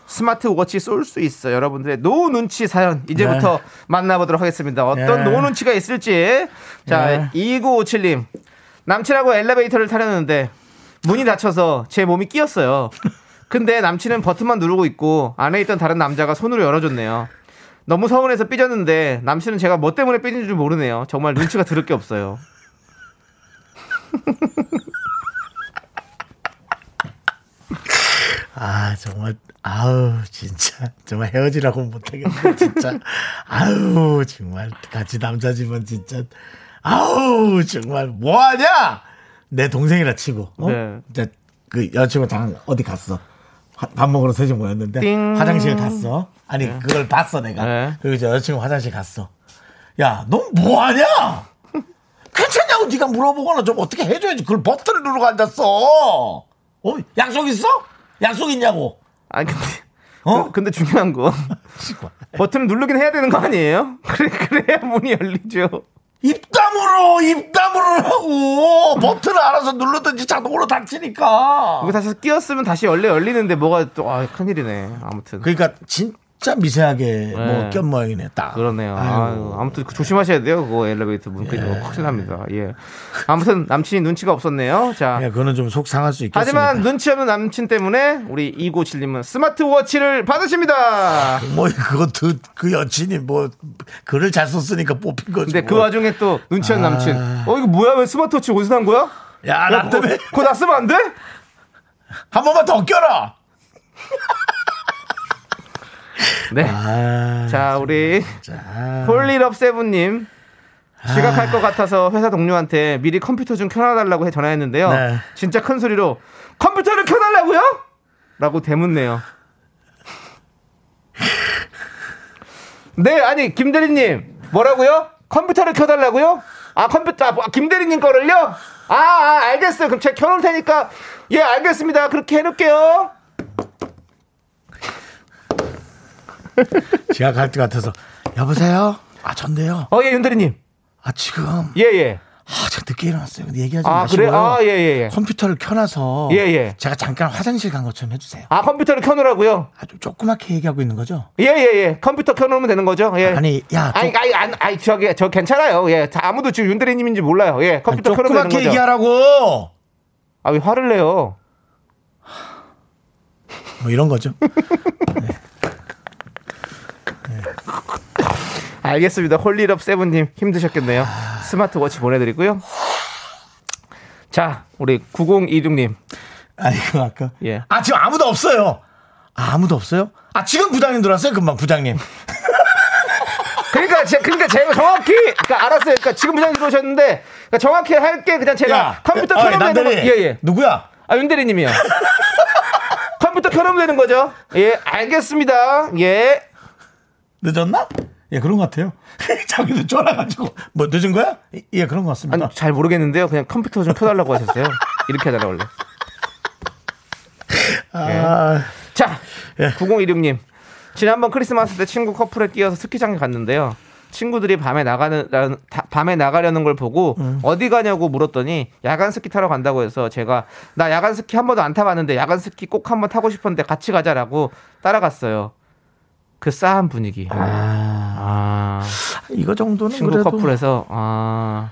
스마트워치 쏠 수 있어. 여러분들의 no 눈치 사연 이제부터 네. 만나보도록 하겠습니다. 어떤 네. 노 눈치가 있을지. 자, 네. 2957님. 남친하고 엘리베이터를 타려는데 문이 닫혀서 제 몸이 끼었어요. 근데 남친은 버튼만 누르고 있고 안에 있던 다른 남자가 손으로 열어줬네요. 너무 서운해서 삐졌는데 남친은 제가 뭐 때문에 삐진 줄 모르네요. 정말 눈치가 들을 게 없어요. 아 정말 아우 진짜 정말 헤어지라고 못하겠네 진짜 아우 정말 같이 남자지만 진짜 아우 정말 뭐하냐 내 동생이라 치고 어? 네. 진짜 그 여자친구 당 어디 갔어 화- 밥 먹으러 셋이 모였는데 띵. 화장실 갔어. 아니 그걸 봤어 내가. 네. 그리고 이제 여자친구 화장실 갔어. 야너 뭐하냐? 괜찮냐고 네가 물어보거나 좀 어떻게 해줘야지. 그걸 버튼을 누르고 앉았어. 어? 약속 있어? 약속 있냐고. 아니 근데 어? 그- 근데 중요한 거. 버튼을 누르긴 해야 되는 거 아니에요? 그래 그래야 문이 열리죠. 입담으로 입담으로 하고 버튼을 알아서 누르든지 자동으로 닫히니까 이거 다시 끼었으면 다시 열려 열리는데 뭐가 또 아, 큰일이네. 아무튼 그러니까 진 짜 미세하게 네. 뭐꼈 모양이네 딱 그러네요. 아유, 아무튼 그 조심하셔야 돼요. 그거 엘리베이터 문 끊는 거 큰일 납니다. 예. 아무튼 남친이 눈치가 없었네요. 자. 예, 그거는 좀 속 상할 수 있겠습니다 하지만 눈치 없는 남친 때문에 우리 2977님은 스마트워치를 받으십니다. 뭐 그것도 그 여친이 뭐 글을 잘 썼으니까 뽑힌 거지 근데 그 뭐. 와중에 또 눈치 없는 남친. 어, 이거 뭐야? 왜 스마트워치 어디서 산 거야? 야, 나 그거, 때문에 그거 나 쓰면 안 돼? 한 번만 더 껴라 네. 아, 자, 우리 자. 폴리럽 세븐님. 지각할 것 같아서 회사 동료한테 미리 컴퓨터 좀 켜놔달라고 해 전화했는데요. 네. 진짜 큰 소리로 컴퓨터를 켜달라고요? 라고 대묻네요. 네, 아니 김대리님 뭐라고요? 컴퓨터를 켜달라고요? 아 컴퓨터 아, 김대리님 거를요? 아, 아 알겠어요. 그럼 제가 켜놓을 테니까 예 알겠습니다. 그렇게 해놓을게요. 지각할 것 같아서 여보세요 아 전데요 어 예 윤대리님 아 지금 예 예. 아, 저 늦게 일어났어요. 근데 얘기하지 아 마시고요. 그래 아 예 예 예. 컴퓨터를 켜놔서 예, 예. 제가 잠깐 화장실 간 것처럼 해주세요. 아 컴퓨터를 켜놓으라고요? 아주 조그맣게 얘기하고 있는 거죠? 예 예 예 컴퓨터 켜놓으면 되는 거죠? 예. 아니, 야, 아니 조- 아니 아니, 아니 저기 저 괜찮아요. 예. 다 아무도 지금 윤대리님인지 몰라요. 예. 아니, 컴퓨터 켜놓으면 되는 조그맣게 거죠. 얘기하라고. 아 왜 화를 내요? 뭐 이런 거죠. 알겠습니다. 홀리럽 세븐님 힘드셨겠네요. 스마트워치 보내드리고요. 자 우리 9026님 아니 그 아까. 예. 아 지금 아무도 없어요. 아, 아무도 없어요? 아 지금 부장님 들어왔어요? 금방 부장님. 그러니까 제 그러니까 제가 정확히 그러니까 알았어요. 그러니까 지금 부장님 들어오셨는데 그러니까 정확히 할 게 그냥 제가 컴퓨터 어, 켜놓으면 되는 거. 남들이 예예. 누구야? 아 윤대리님이요. 컴퓨터 켜놓으면 되는 거죠? 예 알겠습니다. 예. 늦었나? 예 그런 것 같아요. 자기도 쫄아가지고 뭐 늦은 거야? 예 그런 것 같습니다. 아니 잘 모르겠는데요. 그냥 컴퓨터 좀 켜달라고 하셨어요. 이렇게 하잖아 원래. 아, 자, 예. 9016님. 지난번 크리스마스 때 친구 커플에 끼어서 스키장에 갔는데요. 친구들이 밤에 나가는 다- 밤에 나가려는 걸 보고 음. 어디 가냐고 물었더니 야간 스키 타러 간다고 해서 제가 나 야간 스키 한 번도 안 타봤는데 야간 스키 꼭 한번 타고 싶었는데 같이 가자라고 따라갔어요. 그 싸한 분위기. 아, 이거 정도는 친구 그래도 커플에서 아,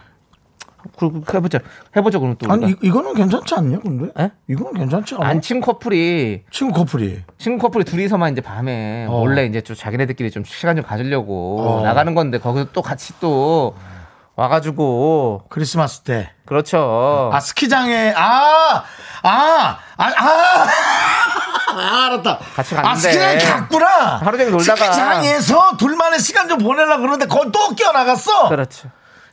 그, 그 해보자. 해보자 그럼 또 우리가. 아니 이, 이거는 괜찮지 않냐 근데? 에? 이거는 괜찮지 않아? 안 친구 커플이 친구 커플이 친구 커플이 둘이서만 이제 밤에 어. 몰래 이제 좀 자기네들끼리 좀 시간 좀 가지려고 어. 나가는 건데 거기서 또 같이 또 와가지고 크리스마스 때. 그렇죠. 아 스키장에 아아아 아, 아, 아, 알았다. 같이 아 갔는데. 스키장에 갔구나. 하루 종일 놀다가. 스키장에서 둘만의 시간 좀 보내려고 그러는데 거기 또 끼어나갔어. 그렇죠.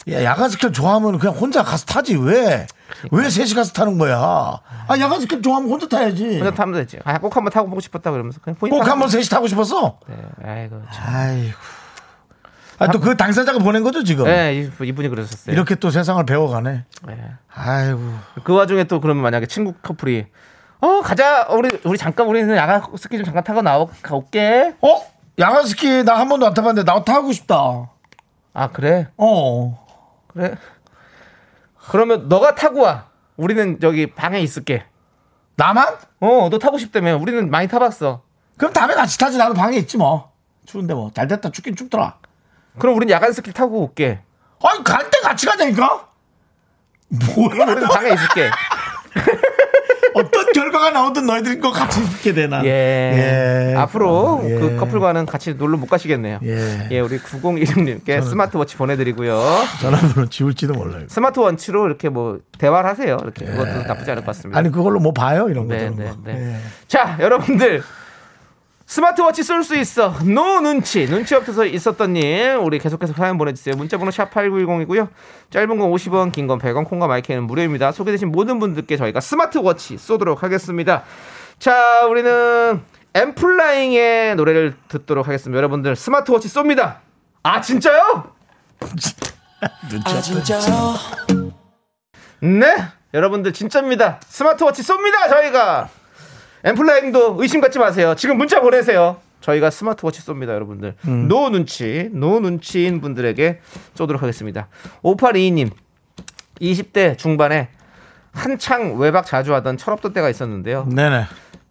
야, 야간 스키 좋아하면 그냥 혼자 가서 타지 왜? 왜 셋이 가서 타는 거야? 아 야간 스키 좋아하면 혼자 타야지. 혼자 타면 되지. 아, 꼭 한번 타고 보고 싶었다 그러면서 그냥 꼭 한번 셋이 타고 싶었어. 네, 아이고. 참. 아이고. 아, 또 그 당사자가 보낸 거죠, 지금? 네, 이- 이분이 그러셨어요. 이렇게 또 세상을 배워가네. 네. 아이고. 그 와중에 또 그러면 만약에 친구 커플이 어 가자 우리 우리 잠깐 우리는 야간 스키 좀 잠깐 타고 나오 가올게. 어? 야간 스키 나 한 번도 안 타봤는데 나 타고 싶다. 아 그래 어. 그래. 그러면 너가 타고 와. 우리는 저기 방에 있을게. 나만? 어, 너 타고 싶다며. 우리는 많이 타봤어. 그럼 다음에 같이 타지. 나도 방에 있지 뭐. 추운데 뭐. 잘 됐다. 춥긴 춥더라. 그럼 우린 야간 스키 타고 올게. 아니, 갈 때 같이 가자니까? 뭐야? 우리는 방에 있을게. 어떤 드라마가 나오든 너희들이 거 같이 듣게 되나. 예. 앞으로 예. 그 커플과는 같이 놀러 못 가시겠네요. 예. 예, 우리 9016님께 스마트워치 보내드리고요. 전화번호 지울지도 몰라요. 스마트워치로 이렇게 뭐 대화를 하세요. 이렇게 그것도 나쁘지 않을 것 같습니다. 아니 그걸로 뭐 봐요 이런 거. 네, 네, 거. 네. 예. 자, 여러분들. 스마트워치 쏠 수 있어. no 눈치. 눈치 없어서 있었던 일. 우리 계속해서 사연 보내주세요. 문자번호 샵8910이고요. 짧은 건 50원, 긴 건 100원, 콩과 my K는 무료입니다. 소개되신 모든 분들께 저희가 스마트워치 쏘도록 하겠습니다. 자, 우리는 N.Flying의 노래를 듣도록 하겠습니다. 여러분들 스마트워치 쏩니다. 아, 진짜요? 눈치 없어. 네, 여러분들 진짜입니다. 스마트워치 쏩니다. 저희가 N.Flying도 의심 갖지 마세요. 지금 문자 보내세요. 저희가 스마트워치 쏩니다, 여러분들. no 눈치, no 눈치인 분들에게 쏘도록 하겠습니다. 5822님, 20대 중반에 한창 외박 자주 하던 철없던 때가 있었는데요. 네네.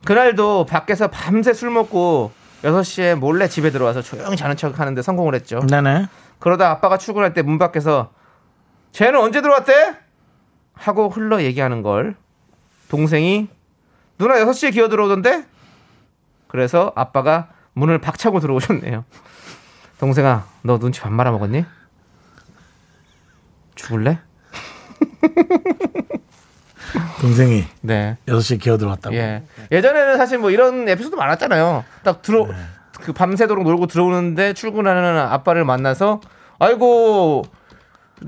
그날도 밖에서 밤새 술 먹고 6시에 몰래 집에 들어와서 조용히 자는 척 하는데 성공을 했죠. 네네. 그러다 아빠가 출근할 때 문 밖에서 쟤는 언제 들어왔대? 하고 흘러 얘기하는 걸 동생이 누나 6시에 기어 들어오던데? 그래서 아빠가 문을 박차고 들어오셨네요. 동생아, 너 눈치 반 말아 먹었니? 죽을래? 동생이 네. 6시에 기어 들어왔다고. 예. 예전에는 사실 뭐 이런 에피소드 많았잖아요. 딱 들어 그 밤새도록 놀고 들어오는데 출근하는 아빠를 만나서 아이고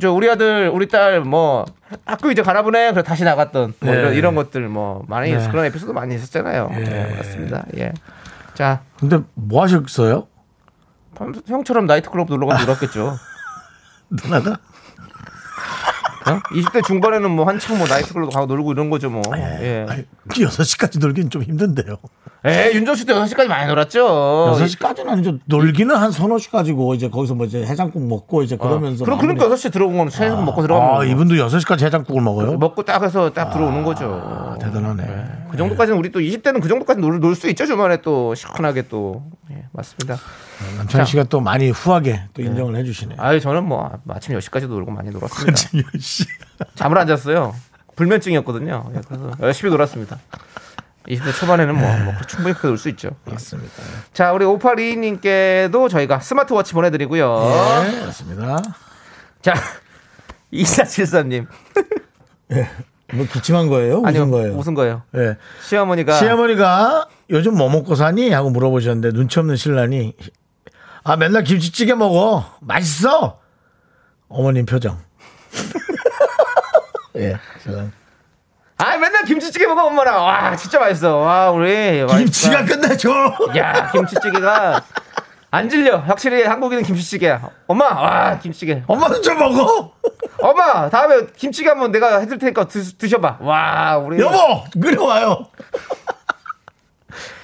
저 우리 아들 우리 딸 뭐 학교 이제 가나 보네. 그래 다시 나갔던 뭐 네. 이런, 이런 것들 뭐 많이 네. 그런 에피소드 많이 있었잖아요. 예. 네, 맞습니다. 예. 자, 근데 뭐 하셨어요? 밤- 형처럼 나이트클럽 놀러 가서 놀았겠죠. 누나가? 어? 20대 중반에는 뭐 한창 뭐 나이트클럽 가고 놀고 이런 거죠 뭐. 예. 아니, 6시까지 놀긴 좀 힘든데요. 에 윤정 씨도 6시까지 많이 놀았죠. 6시까지는 아니죠. 놀기는 한 서너 시까지고 이제 거기서 뭐 이제 해장국 먹고 이제 그러면서. 어. 그럼 그러니까 6시 들어온 거는 새벽 먹고 들어가면 아, 뭐. 이분도 6시까지 해장국을 먹어요? 먹고 딱 해서 딱 들어오는 거죠. 대단하네. 그 정도까지는 우리 또 20대는 그 정도까지 놀 수 있죠 주말에 또 시원하게 또 예, 맞습니다. 남창희 씨가 또 많이 후하게 또 인정을 해주시네. 아유 저는 뭐 아침 10시까지도 놀고 많이 놀았습니다. 씨. 잠을 안 잤어요. 불면증이었거든요. 예, 그래서 열심히 놀았습니다. 20대 초반에는 뭐, 뭐 충분히 그렇게 놀 수 있죠. 예. 맞습니다. 자 우리 5822님께도 저희가 스마트워치 보내드리고요. 네, 맞습니다. 자 2473님 뭐 기침한 거예요? 아니요 웃은 거예요? 웃은 거예요. 네. 시어머니가 시어머니가 요즘 뭐 먹고 사니? 하고 물어보셨는데 눈치 없는 신랑이 아 맨날 김치찌개 먹어 맛있어 어머님 표정 예 죄송. 아 맨날 김치찌개 먹어 엄마랑 와 진짜 맛있어 와 우리 김치가 맛있다. 끝내줘 야 김치찌개가 안 질려 확실히 한국인은 김치찌개야 엄마 와 김치찌개 엄마는 좀 먹어 엄마 다음에 김치찌개 한번 내가 해줄 테니까 드, 드셔봐 와 우리 여보 끓여와요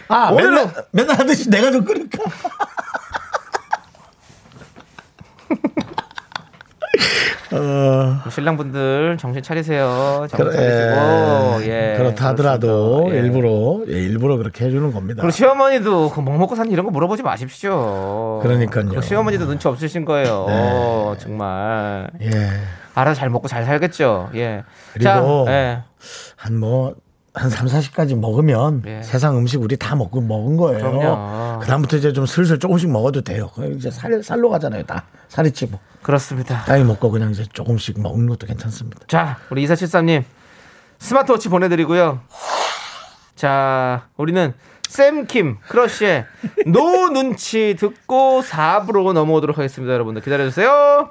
아 오늘은- 맨날 맨날 하듯이 내가 좀 끓일까 어, 신랑분들 정신 차리세요 정신 그래, 차리시고 예 그렇다 하더라도. 예. 일부러 예, 일부러 그렇게 해주는 겁니다. 그리고 시어머니도 그뭐 먹고 사는 이런 거 물어보지 마십시오. 그러니까요. 네. 그 시어머니도 눈치 없으신 거예요. 정말. 예. 알아서 잘 먹고 잘 살겠죠. 예. 그리고 자, 예. 한 뭐, 한 3, 40까지 먹으면 예. 세상 음식 우리 다 먹고 먹은 거예요. 그럼요. 그다음부터 이제 좀 슬슬 조금씩 먹어도 돼요. 이제 살, 살로 가잖아요. 다. 살이 찌고. 그렇습니다. 땅이 먹고 그냥 이제 조금씩 먹는 것도 괜찮습니다. 자, 우리 2473님 스마트워치 보내드리고요. 자, 우리는 샘김 크러쉬의 no 눈치 듣고 4부로 넘어오도록 하겠습니다. 여러분들 기다려주세요.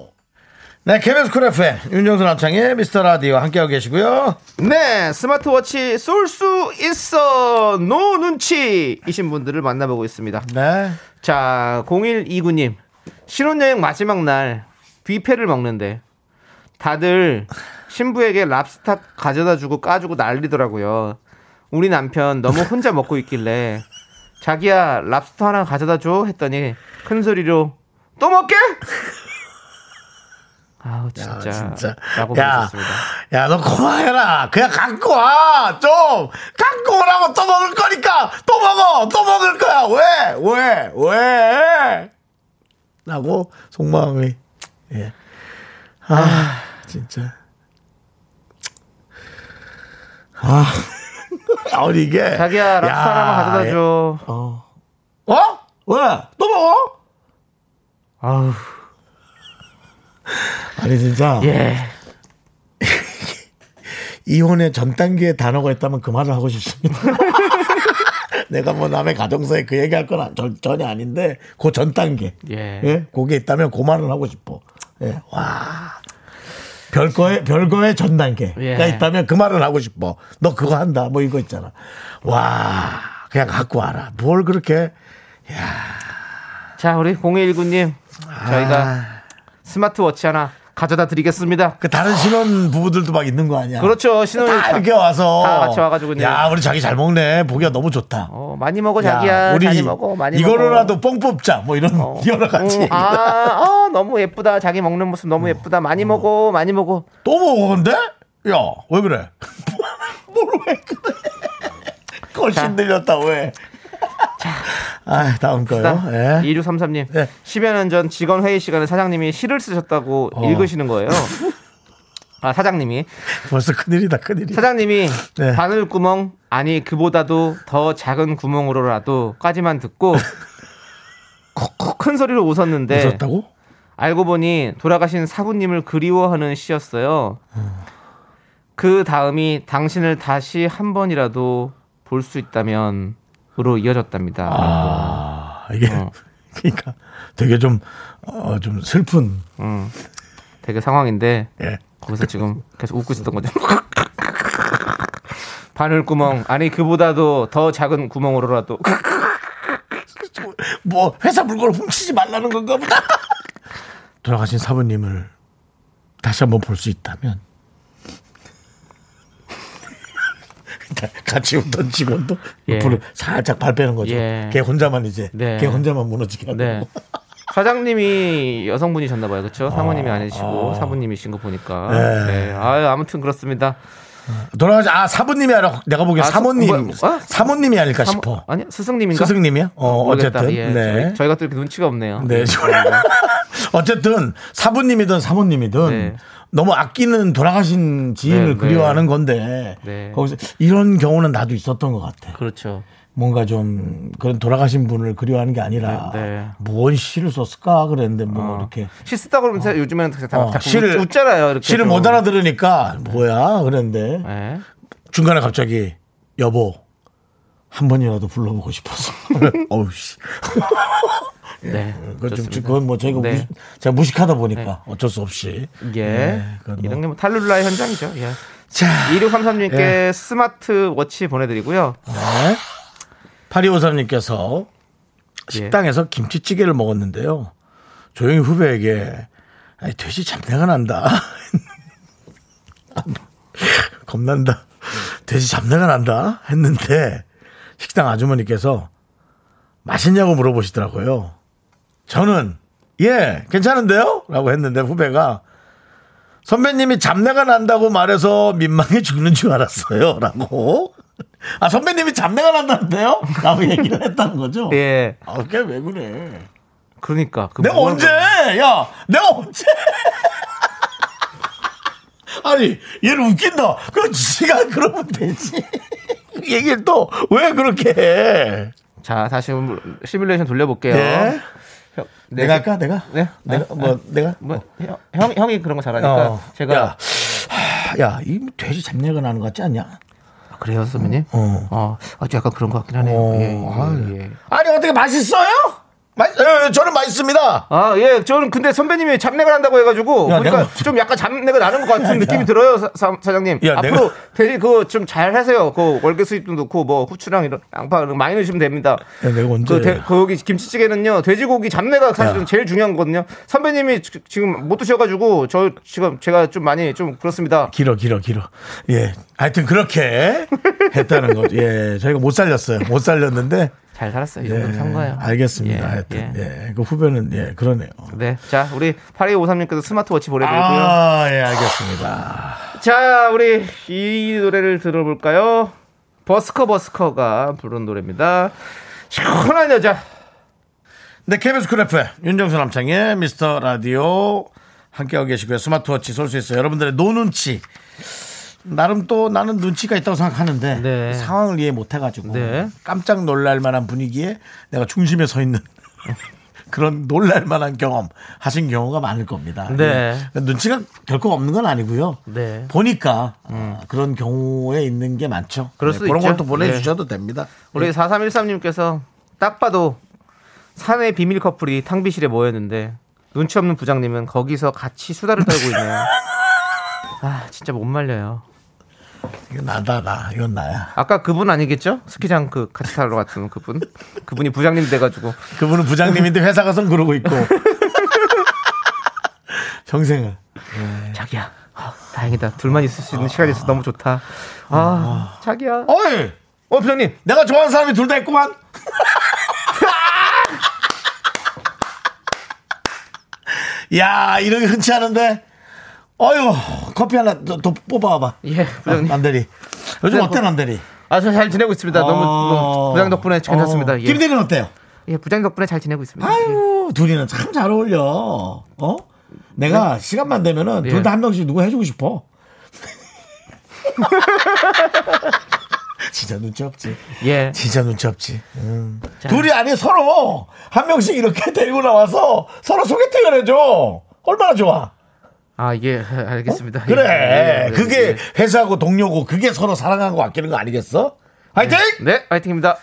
네, KBS Cool FM, 윤정수 남창희의 미스터 라디오 함께하고 계시고요. 네, 스마트워치 쏠 수 있어 no 눈치이신 분들을 만나보고 있습니다. 네. 자, 0129님. 신혼여행 마지막 날 뷔페를 먹는데 다들 신부에게 랍스타 가져다 주고 까주고 난리더라고요. 우리 남편 너무 혼자 먹고 있길래 자기야 랍스터 하나 가져다 줘 했더니 큰 소리로 또 먹게? 아우 야, 진짜. 진짜. 라고 야. 야, 너 그만해라. 그냥 갖고 와. 좀. 갖고 오라고 또 먹을 거니까. 또 먹어. 또 먹을 거야. 왜? 왜? 왜? 라고 속마음이. 예. 아, 진짜. 아. 아니, 이게. 자기야 랍스터 야, 하나만 가져다 예. 줘. 어? 왜? 또 먹어? 아우 아니, 진짜. 예. 이혼의 전 단계의 단어가 있다면 그 말을 하고 싶습니다. 내가 뭐 남의 가정사에 그 얘기할 건 안- 전- 전혀 아닌데 그 전 단계. 예. 예? 그게 있다면 그 말을 하고 싶어. 예. 와. 별거의 별거의 전 단계가 예. 있다면 그 말을 하고 싶어. 너 그거 한다. 뭐 이거 있잖아. 와. 그냥 갖고 와라. 뭘 그렇게 자 우리 0219님 저희가 스마트워치 하나 가져다 드리겠습니다. 그 다른 신혼 부부들도 막 있는 거 아니야? 그렇죠 신혼이 다 이렇게 와서 다 같이 와가지고 그냥. 야 우리 자기 잘 먹네 보기가 너무 좋다. 어, 많이 먹어 자기야. 우리 많이 먹어 많이 이거로라도 먹어. 뽕 뽑자 뭐 이런 어. 여러 가지 음, 아, 어, 너무 예쁘다. 자기 먹는 모습 너무 예쁘다. 많이 먹어, 많이 먹어. 또 먹었는데 야 왜 그래 뭘 왜 그래 꼴 자. 신들렸다 왜 아, 다음 거요. 예. 2633님. 네. 10여 년 전 직원 회의 시간에 사장님이 시를 쓰셨다고 어. 읽으시는 거예요. 아, 사장님이. 벌써 큰일이다, 큰일이. 사장님이 네. 바늘 구멍, 아니, 그보다도 더 작은 구멍으로라도 까지만 듣고 콕콕 큰 소리로 웃었는데 웃었다고? 알고 보니 돌아가신 사부님을 그리워하는 시였어요. 그 다음이 당신을 다시 한 번이라도 볼 수 있다면 으로 이어졌답니다. 아, 이게, 어. 그러니까 되게 좀, 어, 좀 슬픈, 음, 되게 상황인데 예. 거기서 지금 계속 웃고 있었던 거죠. 바늘구멍 아니 그보다도 더 작은 구멍으로라도 뭐, 회사 물건을 훔치지 말라는 건가 보다. 돌아가신 사부님을 다시 한번 볼 수 있다면. 같이 웃던 직원도 예. 옆으로 살짝 발 빼는 거죠. 예. 걔 혼자만 이제, 네. 걔 혼자만 무너지게 하고. 네. 사장님이 여성분이셨나 봐요. 그렇죠? 사모님이 아. 아니시고 사부님이신 거 보니까. 네. 네. 아유, 아무튼 그렇습니다. 돌아가시, 아, 사부님이 아니라 내가 보기엔 아, 사- 사모님, 뭐? 사모님이 아닐까 사모- 싶어. 아니, 스승님인가? 스승님이야? 어, 모르겠다. 어쨌든. 예, 네. 저희, 저희가 또 이렇게 눈치가 없네요. 네. 어쨌든 사부님이든 사모님이든 네. 너무 아끼는 돌아가신 지인을 네, 네. 그리워하는 건데 네. 거기서 이런 경우는 나도 있었던 것 같아. 그렇죠. 뭔가 좀 그런 돌아가신 분을 그리워하는 게 아니라 네, 네. 뭔 시를 썼을까 그랬는데 뭐 어. 이렇게 시 쓰다 그러면서 요즘에는 다, 어, 시를- 웃, 웃잖아요. 시를 좀. 못 알아들으니까 뭐야 그랬는데 네. 중간에 갑자기 여보 한 번이라도 불러보고 싶어서 어우 씨 네. 그건 좀. 그건 뭐 저희가 네. 무식, 제가 무식하다 보니까 어쩔 수 없이 예. 네, 뭐. 이런 게뭐 탈룰라의 현장이죠. 예. 자 2633님께 예. 스마트워치 보내드리고요. 네. 8253님께서 식당에서 김치찌개를 먹었는데요. 조용히 후배에게 아니, 돼지 잡내가 난다. 겁난다. 돼지 잡내가 난다. 했는데 식당 아주머니께서 맛있냐고 물어보시더라고요. 저는 예, 괜찮은데요? 라고 했는데 후배가 선배님이 잡내가 난다고 말해서 민망해 죽는 줄 알았어요. 라고. 아, 선배님이 잡내가 난다는데요? 라고 얘기를 했다는 거죠. 예. 아, 그게 왜 그래? 그러니까. 그 내가 언제? 야, 내가 언제? 아니, 얘는 웃긴다. 그럼 지가 그러면 되지. 그 얘기를 또 왜 그렇게 해? 자, 다시 시뮬레이션 돌려볼게요. 네. 형, 네, 내가 할까? 내가? 네. 내가, 아, 뭐, 내가? 뭐, 형, 형, 형이 그런 거 잘하니까 어. 제가 야, 하, 야, 이 돼지 잡내가 나는 것 같지 않냐? 아, 그래요, 선배님? 어. 어, 아주 약간 그런 것 같긴 하네요. 어, 예, 예, 아유. 예. 아니, 어떻게 맛있어요? 맛, 예, 저는 맛있습니다. 아, 예, 저는 근데 선배님이 잡내가 난다고 해가지고, 야, 그러니까 내가- 좀 약간 잡내가 나는 것 같은 느낌이 들어요, 사, 장님 야, 앞으로 돼지 그거 좀 잘 하세요. 그 월계 수입도 넣고, 뭐, 후추랑 이런 양파 이런 거 많이 넣으시면 됩니다. 야, 내가 언제- 그, 대- 그 여기 김치찌개는요, 돼지고기 잡내가 사실은 야. 제일 중요한 거거든요. 선배님이 지- 지금 못 드셔가지고, 저 지금 제가 좀 많이 좀 그렇습니다. 길어, 길어, 길어. 예. 하여튼 그렇게 했다는 거. 예. 저희가 못 살렸어요. 못 살렸는데. 잘 살았어요. 이 정도면 산 거예요. 알겠습니다. 예, 하여튼 예. 예. 그 후배는 예 그러네요. 네. 자, 우리 8253님께도 스마트워치 보내드리고요. 아, 예, 알겠습니다. 자, 우리 이 노래를 들어볼까요? 버스커 버스커가 부른 노래입니다. 시원한 여자. 네, KBS Cool FM 윤정수 남창희의 미스터 라디오 함께하고 계시고요. 스마트워치 쏠 수 있어요. 여러분들의 no 눈치. 나름 또 나는 눈치가 있다고 생각하는데 네. 상황을 이해 못 해가지고 네. 깜짝 놀랄 만한 분위기에 내가 중심에 서 있는 그런 놀랄 만한 경험 하신 경우가 많을 겁니다. 네. 예. 눈치가 결코 없는 건 아니고요. 네. 보니까 어, 그런 경우에 있는 게 많죠. 그럴 수도 그런. 걸 또 보내주셔도 됩니다. 우리 4313님께서 딱 봐도 사내 비밀 커플이 탕비실에 모였는데 눈치 없는 부장님은 거기서 같이 수다를 떨고 있네요. 아, 진짜 못 말려요. 이건 나다 나 이건 나야. 아까 그분 아니겠죠? 스키장 그 같이 타러 갔던 그분. 그분이 부장님 돼가지고 그분은 부장님인데 회사 가서 그러고 있고 평생을 자기야, 아, 다행이다. 둘만 있을 수 있는 시간이 있어 너무 좋다. 아, 자기야. 어이 어, 부장님. 내가 좋아하는 사람이 둘 다 있구만 야 이런 게 흔치 않은데 어휴 커피 하나 더, 더 뽑아봐 예, 부장님. 남대리 요즘 네, 어때 부- 남대리 아, 저 잘 지내고 있습니다. 너무, 너무 부장 덕분에 괜찮습니다. 어, 예. 김대리는 어때요? 예, 부장 덕분에 잘 지내고 있습니다. 예. 아유 둘이는 참 잘 어울려 어 내가 시간만 되면은 예. 둘다 한 명씩 누구 해주고 싶어 진짜 눈치 없지 예. 진짜 눈치 없지. 음. 둘이 아니 서로 한 명씩 이렇게 데리고 나와서 서로 소개팅을 해줘. 얼마나 좋아. 아, 예, 알겠습니다. 그래. 예, 예, 예, 그게 예. 회사고 동료고 그게 서로 사랑하고 아끼는 거 아니겠어? 화이팅! 네, 파이팅입니다.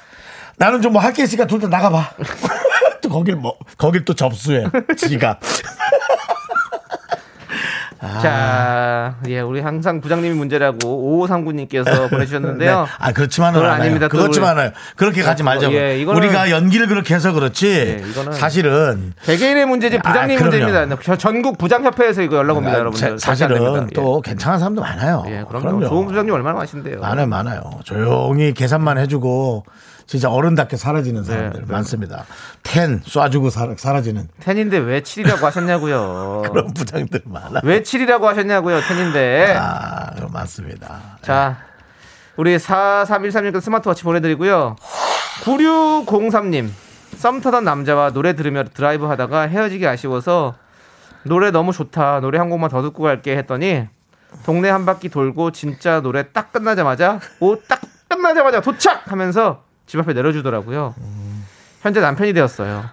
나는 좀 뭐 할 게 있으니까 둘 다 나가봐. 또 거길 뭐 거길 또 접수해. 지가. 아. 자, 예, 우리 항상 부장님이 문제라고 5539님께서 보내주셨는데요. 네. 아 그렇지만은 않아요. 아닙니다. 그렇지만은 그렇게 가지 말자고. 예, 이거는- 우리가 연기를 그렇게 해서 그렇지. 예, 이거는- 사실은 개개인의 문제지 부장님 아, 그럼요. 문제입니다. 저- 전국 부장협회에서 이거 연락 옵니다, 아, 여러분들. 됩니다. 사실은 또 괜찮은 사람도 많아요. 예, 예 그럼요. 좋은 부장님 얼마나 많으신데요. 많아요, 많아요. 조용히 계산만 해주고 진짜 어른답게 사라지는 사람들 네. 많습니다. ten 쏴주고 사, 사라지는 ten인데 왜 7이라고 하셨냐고요. 그런 부장들 많아. 왜 7이라고 하셨냐고요, ten인데. 아, 그럼 많습니다. 자, 우리 4313님께 스마트워치 보내드리고요. 9603님, 썸 타던 남자와 노래 들으며 드라이브 하다가 헤어지기 아쉬워서 노래 너무 좋다. 노래 한 곡만 더 듣고 갈게 했더니 동네 한 바퀴 돌고 진짜 노래 딱 끝나자마자 오, 딱 끝나자마자 도착! 하면서 집 앞에 내려주더라고요. 현재 남편이 되었어요.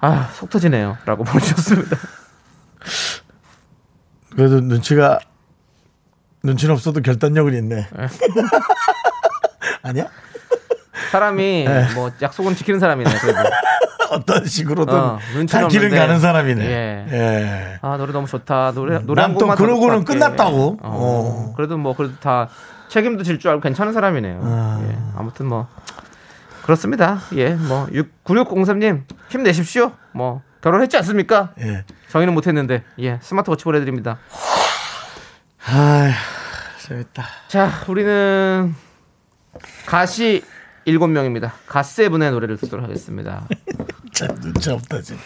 아, 속 터지네요. 라고 보내주셨습니다. 그래도 눈치가 눈치는 없어도 결단력은 있네. 아니야? 사람이 뭐 약속은 지키는 사람이네. 그래도. 어떤 식으로든 어, 길은 없는데. 가는 사람이네. 예. 예. 아 노래 너무 좋다 노래 노래 난한또 곡만 더 그러고는. 끝났다고. 어, 어. 그래도 뭐 그래도 다 책임도 질 줄 알고 괜찮은 사람이네요. 예, 아무튼 뭐 그렇습니다. 예, 뭐 9603님 힘내십시오. 뭐 결혼했지 않습니까? 예. 저희는 못했는데 예 스마트워치 보내드립니다. 아, 재밌다. 자 우리는 가시 일곱 명입니다. 갓세븐의 노래를 듣도록 하겠습니다. 참 눈치 없다 진짜.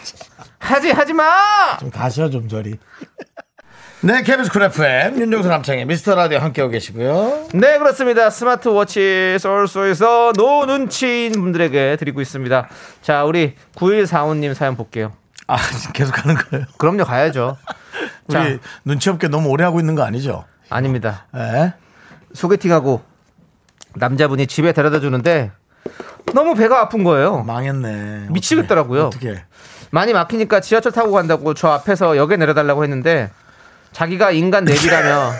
하지 하지 마. 좀 가셔 좀 저리. 네, KBS Cool FM 윤정수 남창희의 미스터 라디오 함께하고 계시고요. 네 그렇습니다 스마트워치 쏠 수 있어 no 눈치인 분들에게 드리고 있습니다 자 우리 9145님 사연 볼게요 아, 계속 가는 거예요. 그럼요 가야죠 우리 자 눈치 없게 너무 오래 하고 있는 거 아니죠? 아닙니다 예? 소개팅하고 남자분이 집에 데려다 주는데 너무 배가 아픈 거예요 망했네. 미치겠더라고요. 어떻게? 많이 막히니까 지하철 타고 간다고 저 앞에서 역에 내려달라고 했는데 자기가 인간 내비라며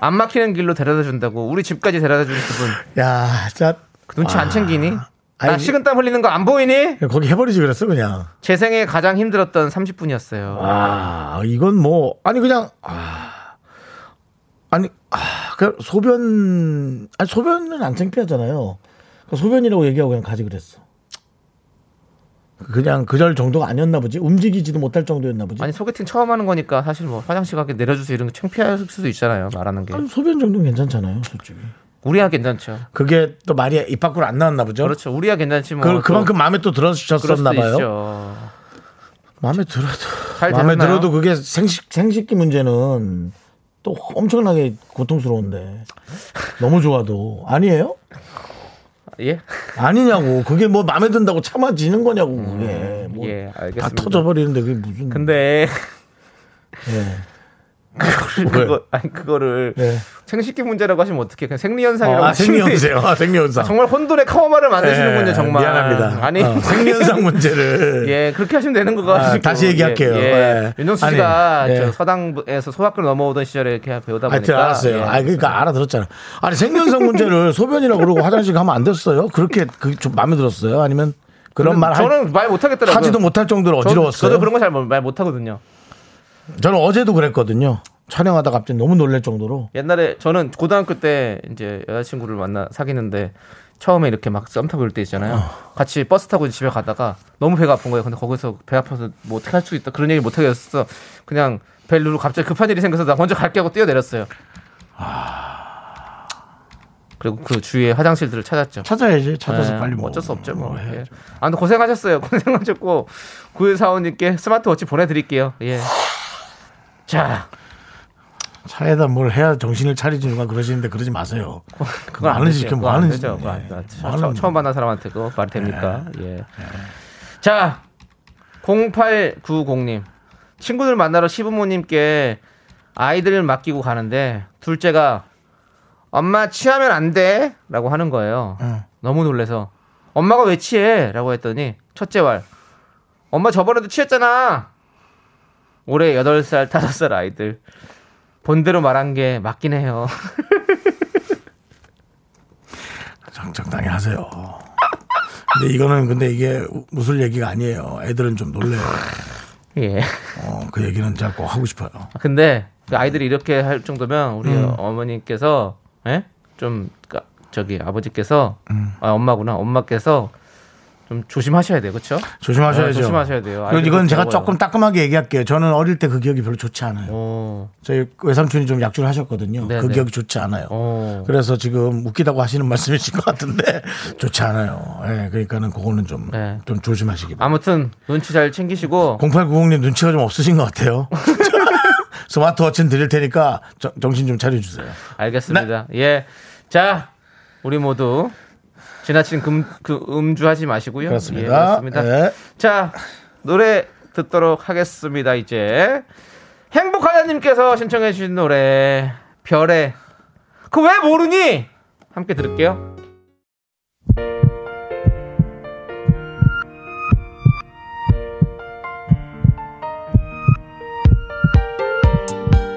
안 막히는 길로 데려다 준다고 우리 집까지 데려다 주는 그분 야, 자 눈치 안 챙기니? 나 아니, 식은땀 흘리는 거 안 보이니? 거기 해버리지 그랬어 그냥. 제 생에 가장 힘들었던 30분이었어요. 아, 이건 뭐 아니 그냥 아, 아니 아, 그 소변 아니 소변은 안 창피하잖아요. 그 소변이라고 얘기하고 그냥 가지 그랬어. 그냥 그 절 정도가 아니었나 보지. 움직이지도 못할 정도였나 보지. 아니 소개팅 처음 하는 거니까 사실 뭐 화장실 가게 내려주세요 이런 거 창피할 수도 있잖아요 말하는 게. 아니, 소변 정도는 괜찮잖아요, 솔직히. 우리야 괜찮죠. 그게 또 말이 입 밖으로 안 나왔나 보죠. 그렇죠. 우리야 괜찮지 뭐. 그, 또 그만큼 마음에 또 들어주셨었나 봐요. 있죠. 마음에 들어도 잘 마음에? 들어도 그게 생식 생식기 문제는 또 엄청나게 고통스러운데 너무 좋아도 아니에요? 예? 아니냐고 그게 뭐 마음에 든다고 참아지는 거냐고 그게 뭐 예, 다 알겠습니다. 터져버리는데 그게 무슨 근데 예. 그거 아니 그거를 네. 생식기 문제라고 하시면 어떻게 그냥 생리현상이라고 아, 생리현상 아, 생리현상 정말 혼돈의 카오마를 만드시는군요 예, 정말 미안합니다 아니 어, 생리현상 문제를 예 그렇게 하시면 되는 거가 아, 다시 얘기할게요. 예, 예. 윤정수 아니, 씨가 예. 저 서당에서 소학교 넘어오던 시절에 이렇게 배우다 보니까 알았어요. 예. 아, 그러니까 알아들었잖아. 아니, 생리현상 문제를 소변이라고 그러고 화장실 가면 안 됐어요? 그렇게 그좀 마음에 들었어요? 아니면 그런 말 하, 저는 말 못하겠더라고요 하지도 못할 정도로 저- 어지러웠어요? 저도 그런 거 잘 말 못하거든요 저는 어제도 그랬거든요. 촬영하다 갑자기 너무 놀랄 정도로. 옛날에 저는 고등학교 때 이제 여자친구를 만나 사귀는데 처음에 이렇게 막 썸 타고 이럴 때 있잖아요. 어. 같이 버스 타고 집에 가다가 너무 배가 아픈 거예요. 근데 거기서 배 아파서 뭐 어떻게 할 수 있다 그런 얘기 못 하겠어. 그냥 벨 누르고 갑자기 급한 일이 생겨서 나 먼저 갈게 하고 뛰어내렸어요. 그리고 그 주위에 화장실들을 찾았죠. 찾아야지. 찾아서 예, 빨리 뭐. 어쩔 수 없죠. 뭐. 뭐. 예. 아, 근데 고생하셨어요. 고생하셨고 구일사원님께 스마트워치 보내드릴게요. 예. 자, 차에다 뭘 해야 정신을 차리지 누가 그러시는데 그러지 마세요. 안. 짓, 그거 뭐안 하는 되죠. 짓, 그거 안 예. 뭐 처- 처음 만난 사람한테 그거 말이 됩니까? 예. 자, 0890님. 친구들 만나러 시부모님께 아이들을 맡기고 가는데 둘째가 엄마 취하면 안 돼. 라고 하는 거예요. 응. 너무 놀래서 엄마가 왜 취해? 라고 했더니 첫째 말 엄마 저번에도 취했잖아. 올해 8살, 5살 아이들. 본대로 말한 게 맞긴 해요. 적당히 하세요. 근데 이거는 근데 이게 무술 얘기가 아니에요. 애들은 좀 놀래요. 예. 어, 그 얘기는 제가 꼭 하고 싶어요. 근데 그 아이들이 이렇게 할 정도면 우리 음. 어머니께서 예? 좀 까- 저기 아버지께서 음. 아 엄마구나 엄마께서 좀 조심하셔야 돼요 그렇죠? 조심하셔야죠. 조심하셔야 돼요. 그리고 이건 제가 그렇게 조금 따끔하게 얘기할게요. 저는 어릴 때 그 기억이 별로 좋지 않아요. 오, 저희 외삼촌이 좀 약주를 하셨거든요. 네, 그 네. 기억이 좋지 않아요. 오. 그래서 지금 웃기다고 하시는 말씀이신 것 같은데 좋지 않아요. 예, 그러니까는 그거는 좀, 네. 좀 조심하시기 바랍니다. 아무튼 눈치 잘 챙기시고 0890님 눈치가 좀 없으신 것 같아요. 스마트워치는 드릴 테니까 저- 정신 좀 차려주세요. 알겠습니다. 예, 자 우리 모두 지나친 금, 그 음주하지 마시고요. 그렇습니다. 예, 그렇습니다. 예. 자 노래 듣도록 하겠습니다. 이제 행복하다님께서 신청해 주신 노래 별의 그 왜 모르니 함께 들을게요.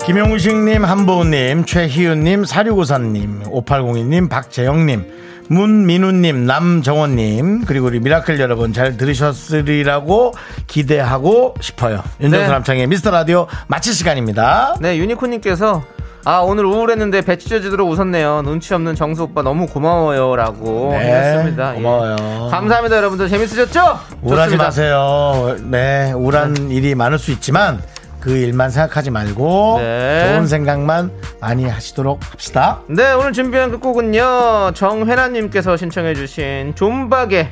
김용식님, 한보우님, 최희윤님, 사류고사님, 5802님, 박재영님, 문민우님, 남정원님, 그리고 우리 미라클 여러분 잘 들으셨으리라고 기대하고 싶어요. 윤정수 네. 남창희의 미스터 라디오 마칠 시간입니다. 네 유니콘님께서 아 오늘 우울했는데 배 찢어지도록 웃었네요. 눈치 없는 정수 오빠 너무 고마워요라고 네, 했습니다. 고마워요. 감사합니다 여러분들 재밌으셨죠? 우울하지 좋습니다. 마세요. 네, 우울한 일이 많을 수 있지만 그 일만 생각하지 말고 네. 좋은 생각만 많이 하시도록 합시다. 네 오늘 준비한 끝곡은요 정혜나님께서 신청해주신 존박의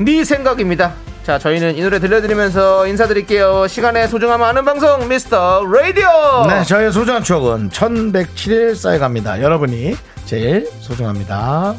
네 생각입니다 자 저희는 이 노래 들려드리면서 인사드릴게요 시간의 소중함 아는 방송 미스터 라디오 네, 저의 소중한 추억은 1107일 쌓여갑니다. 여러분이 제일 소중합니다.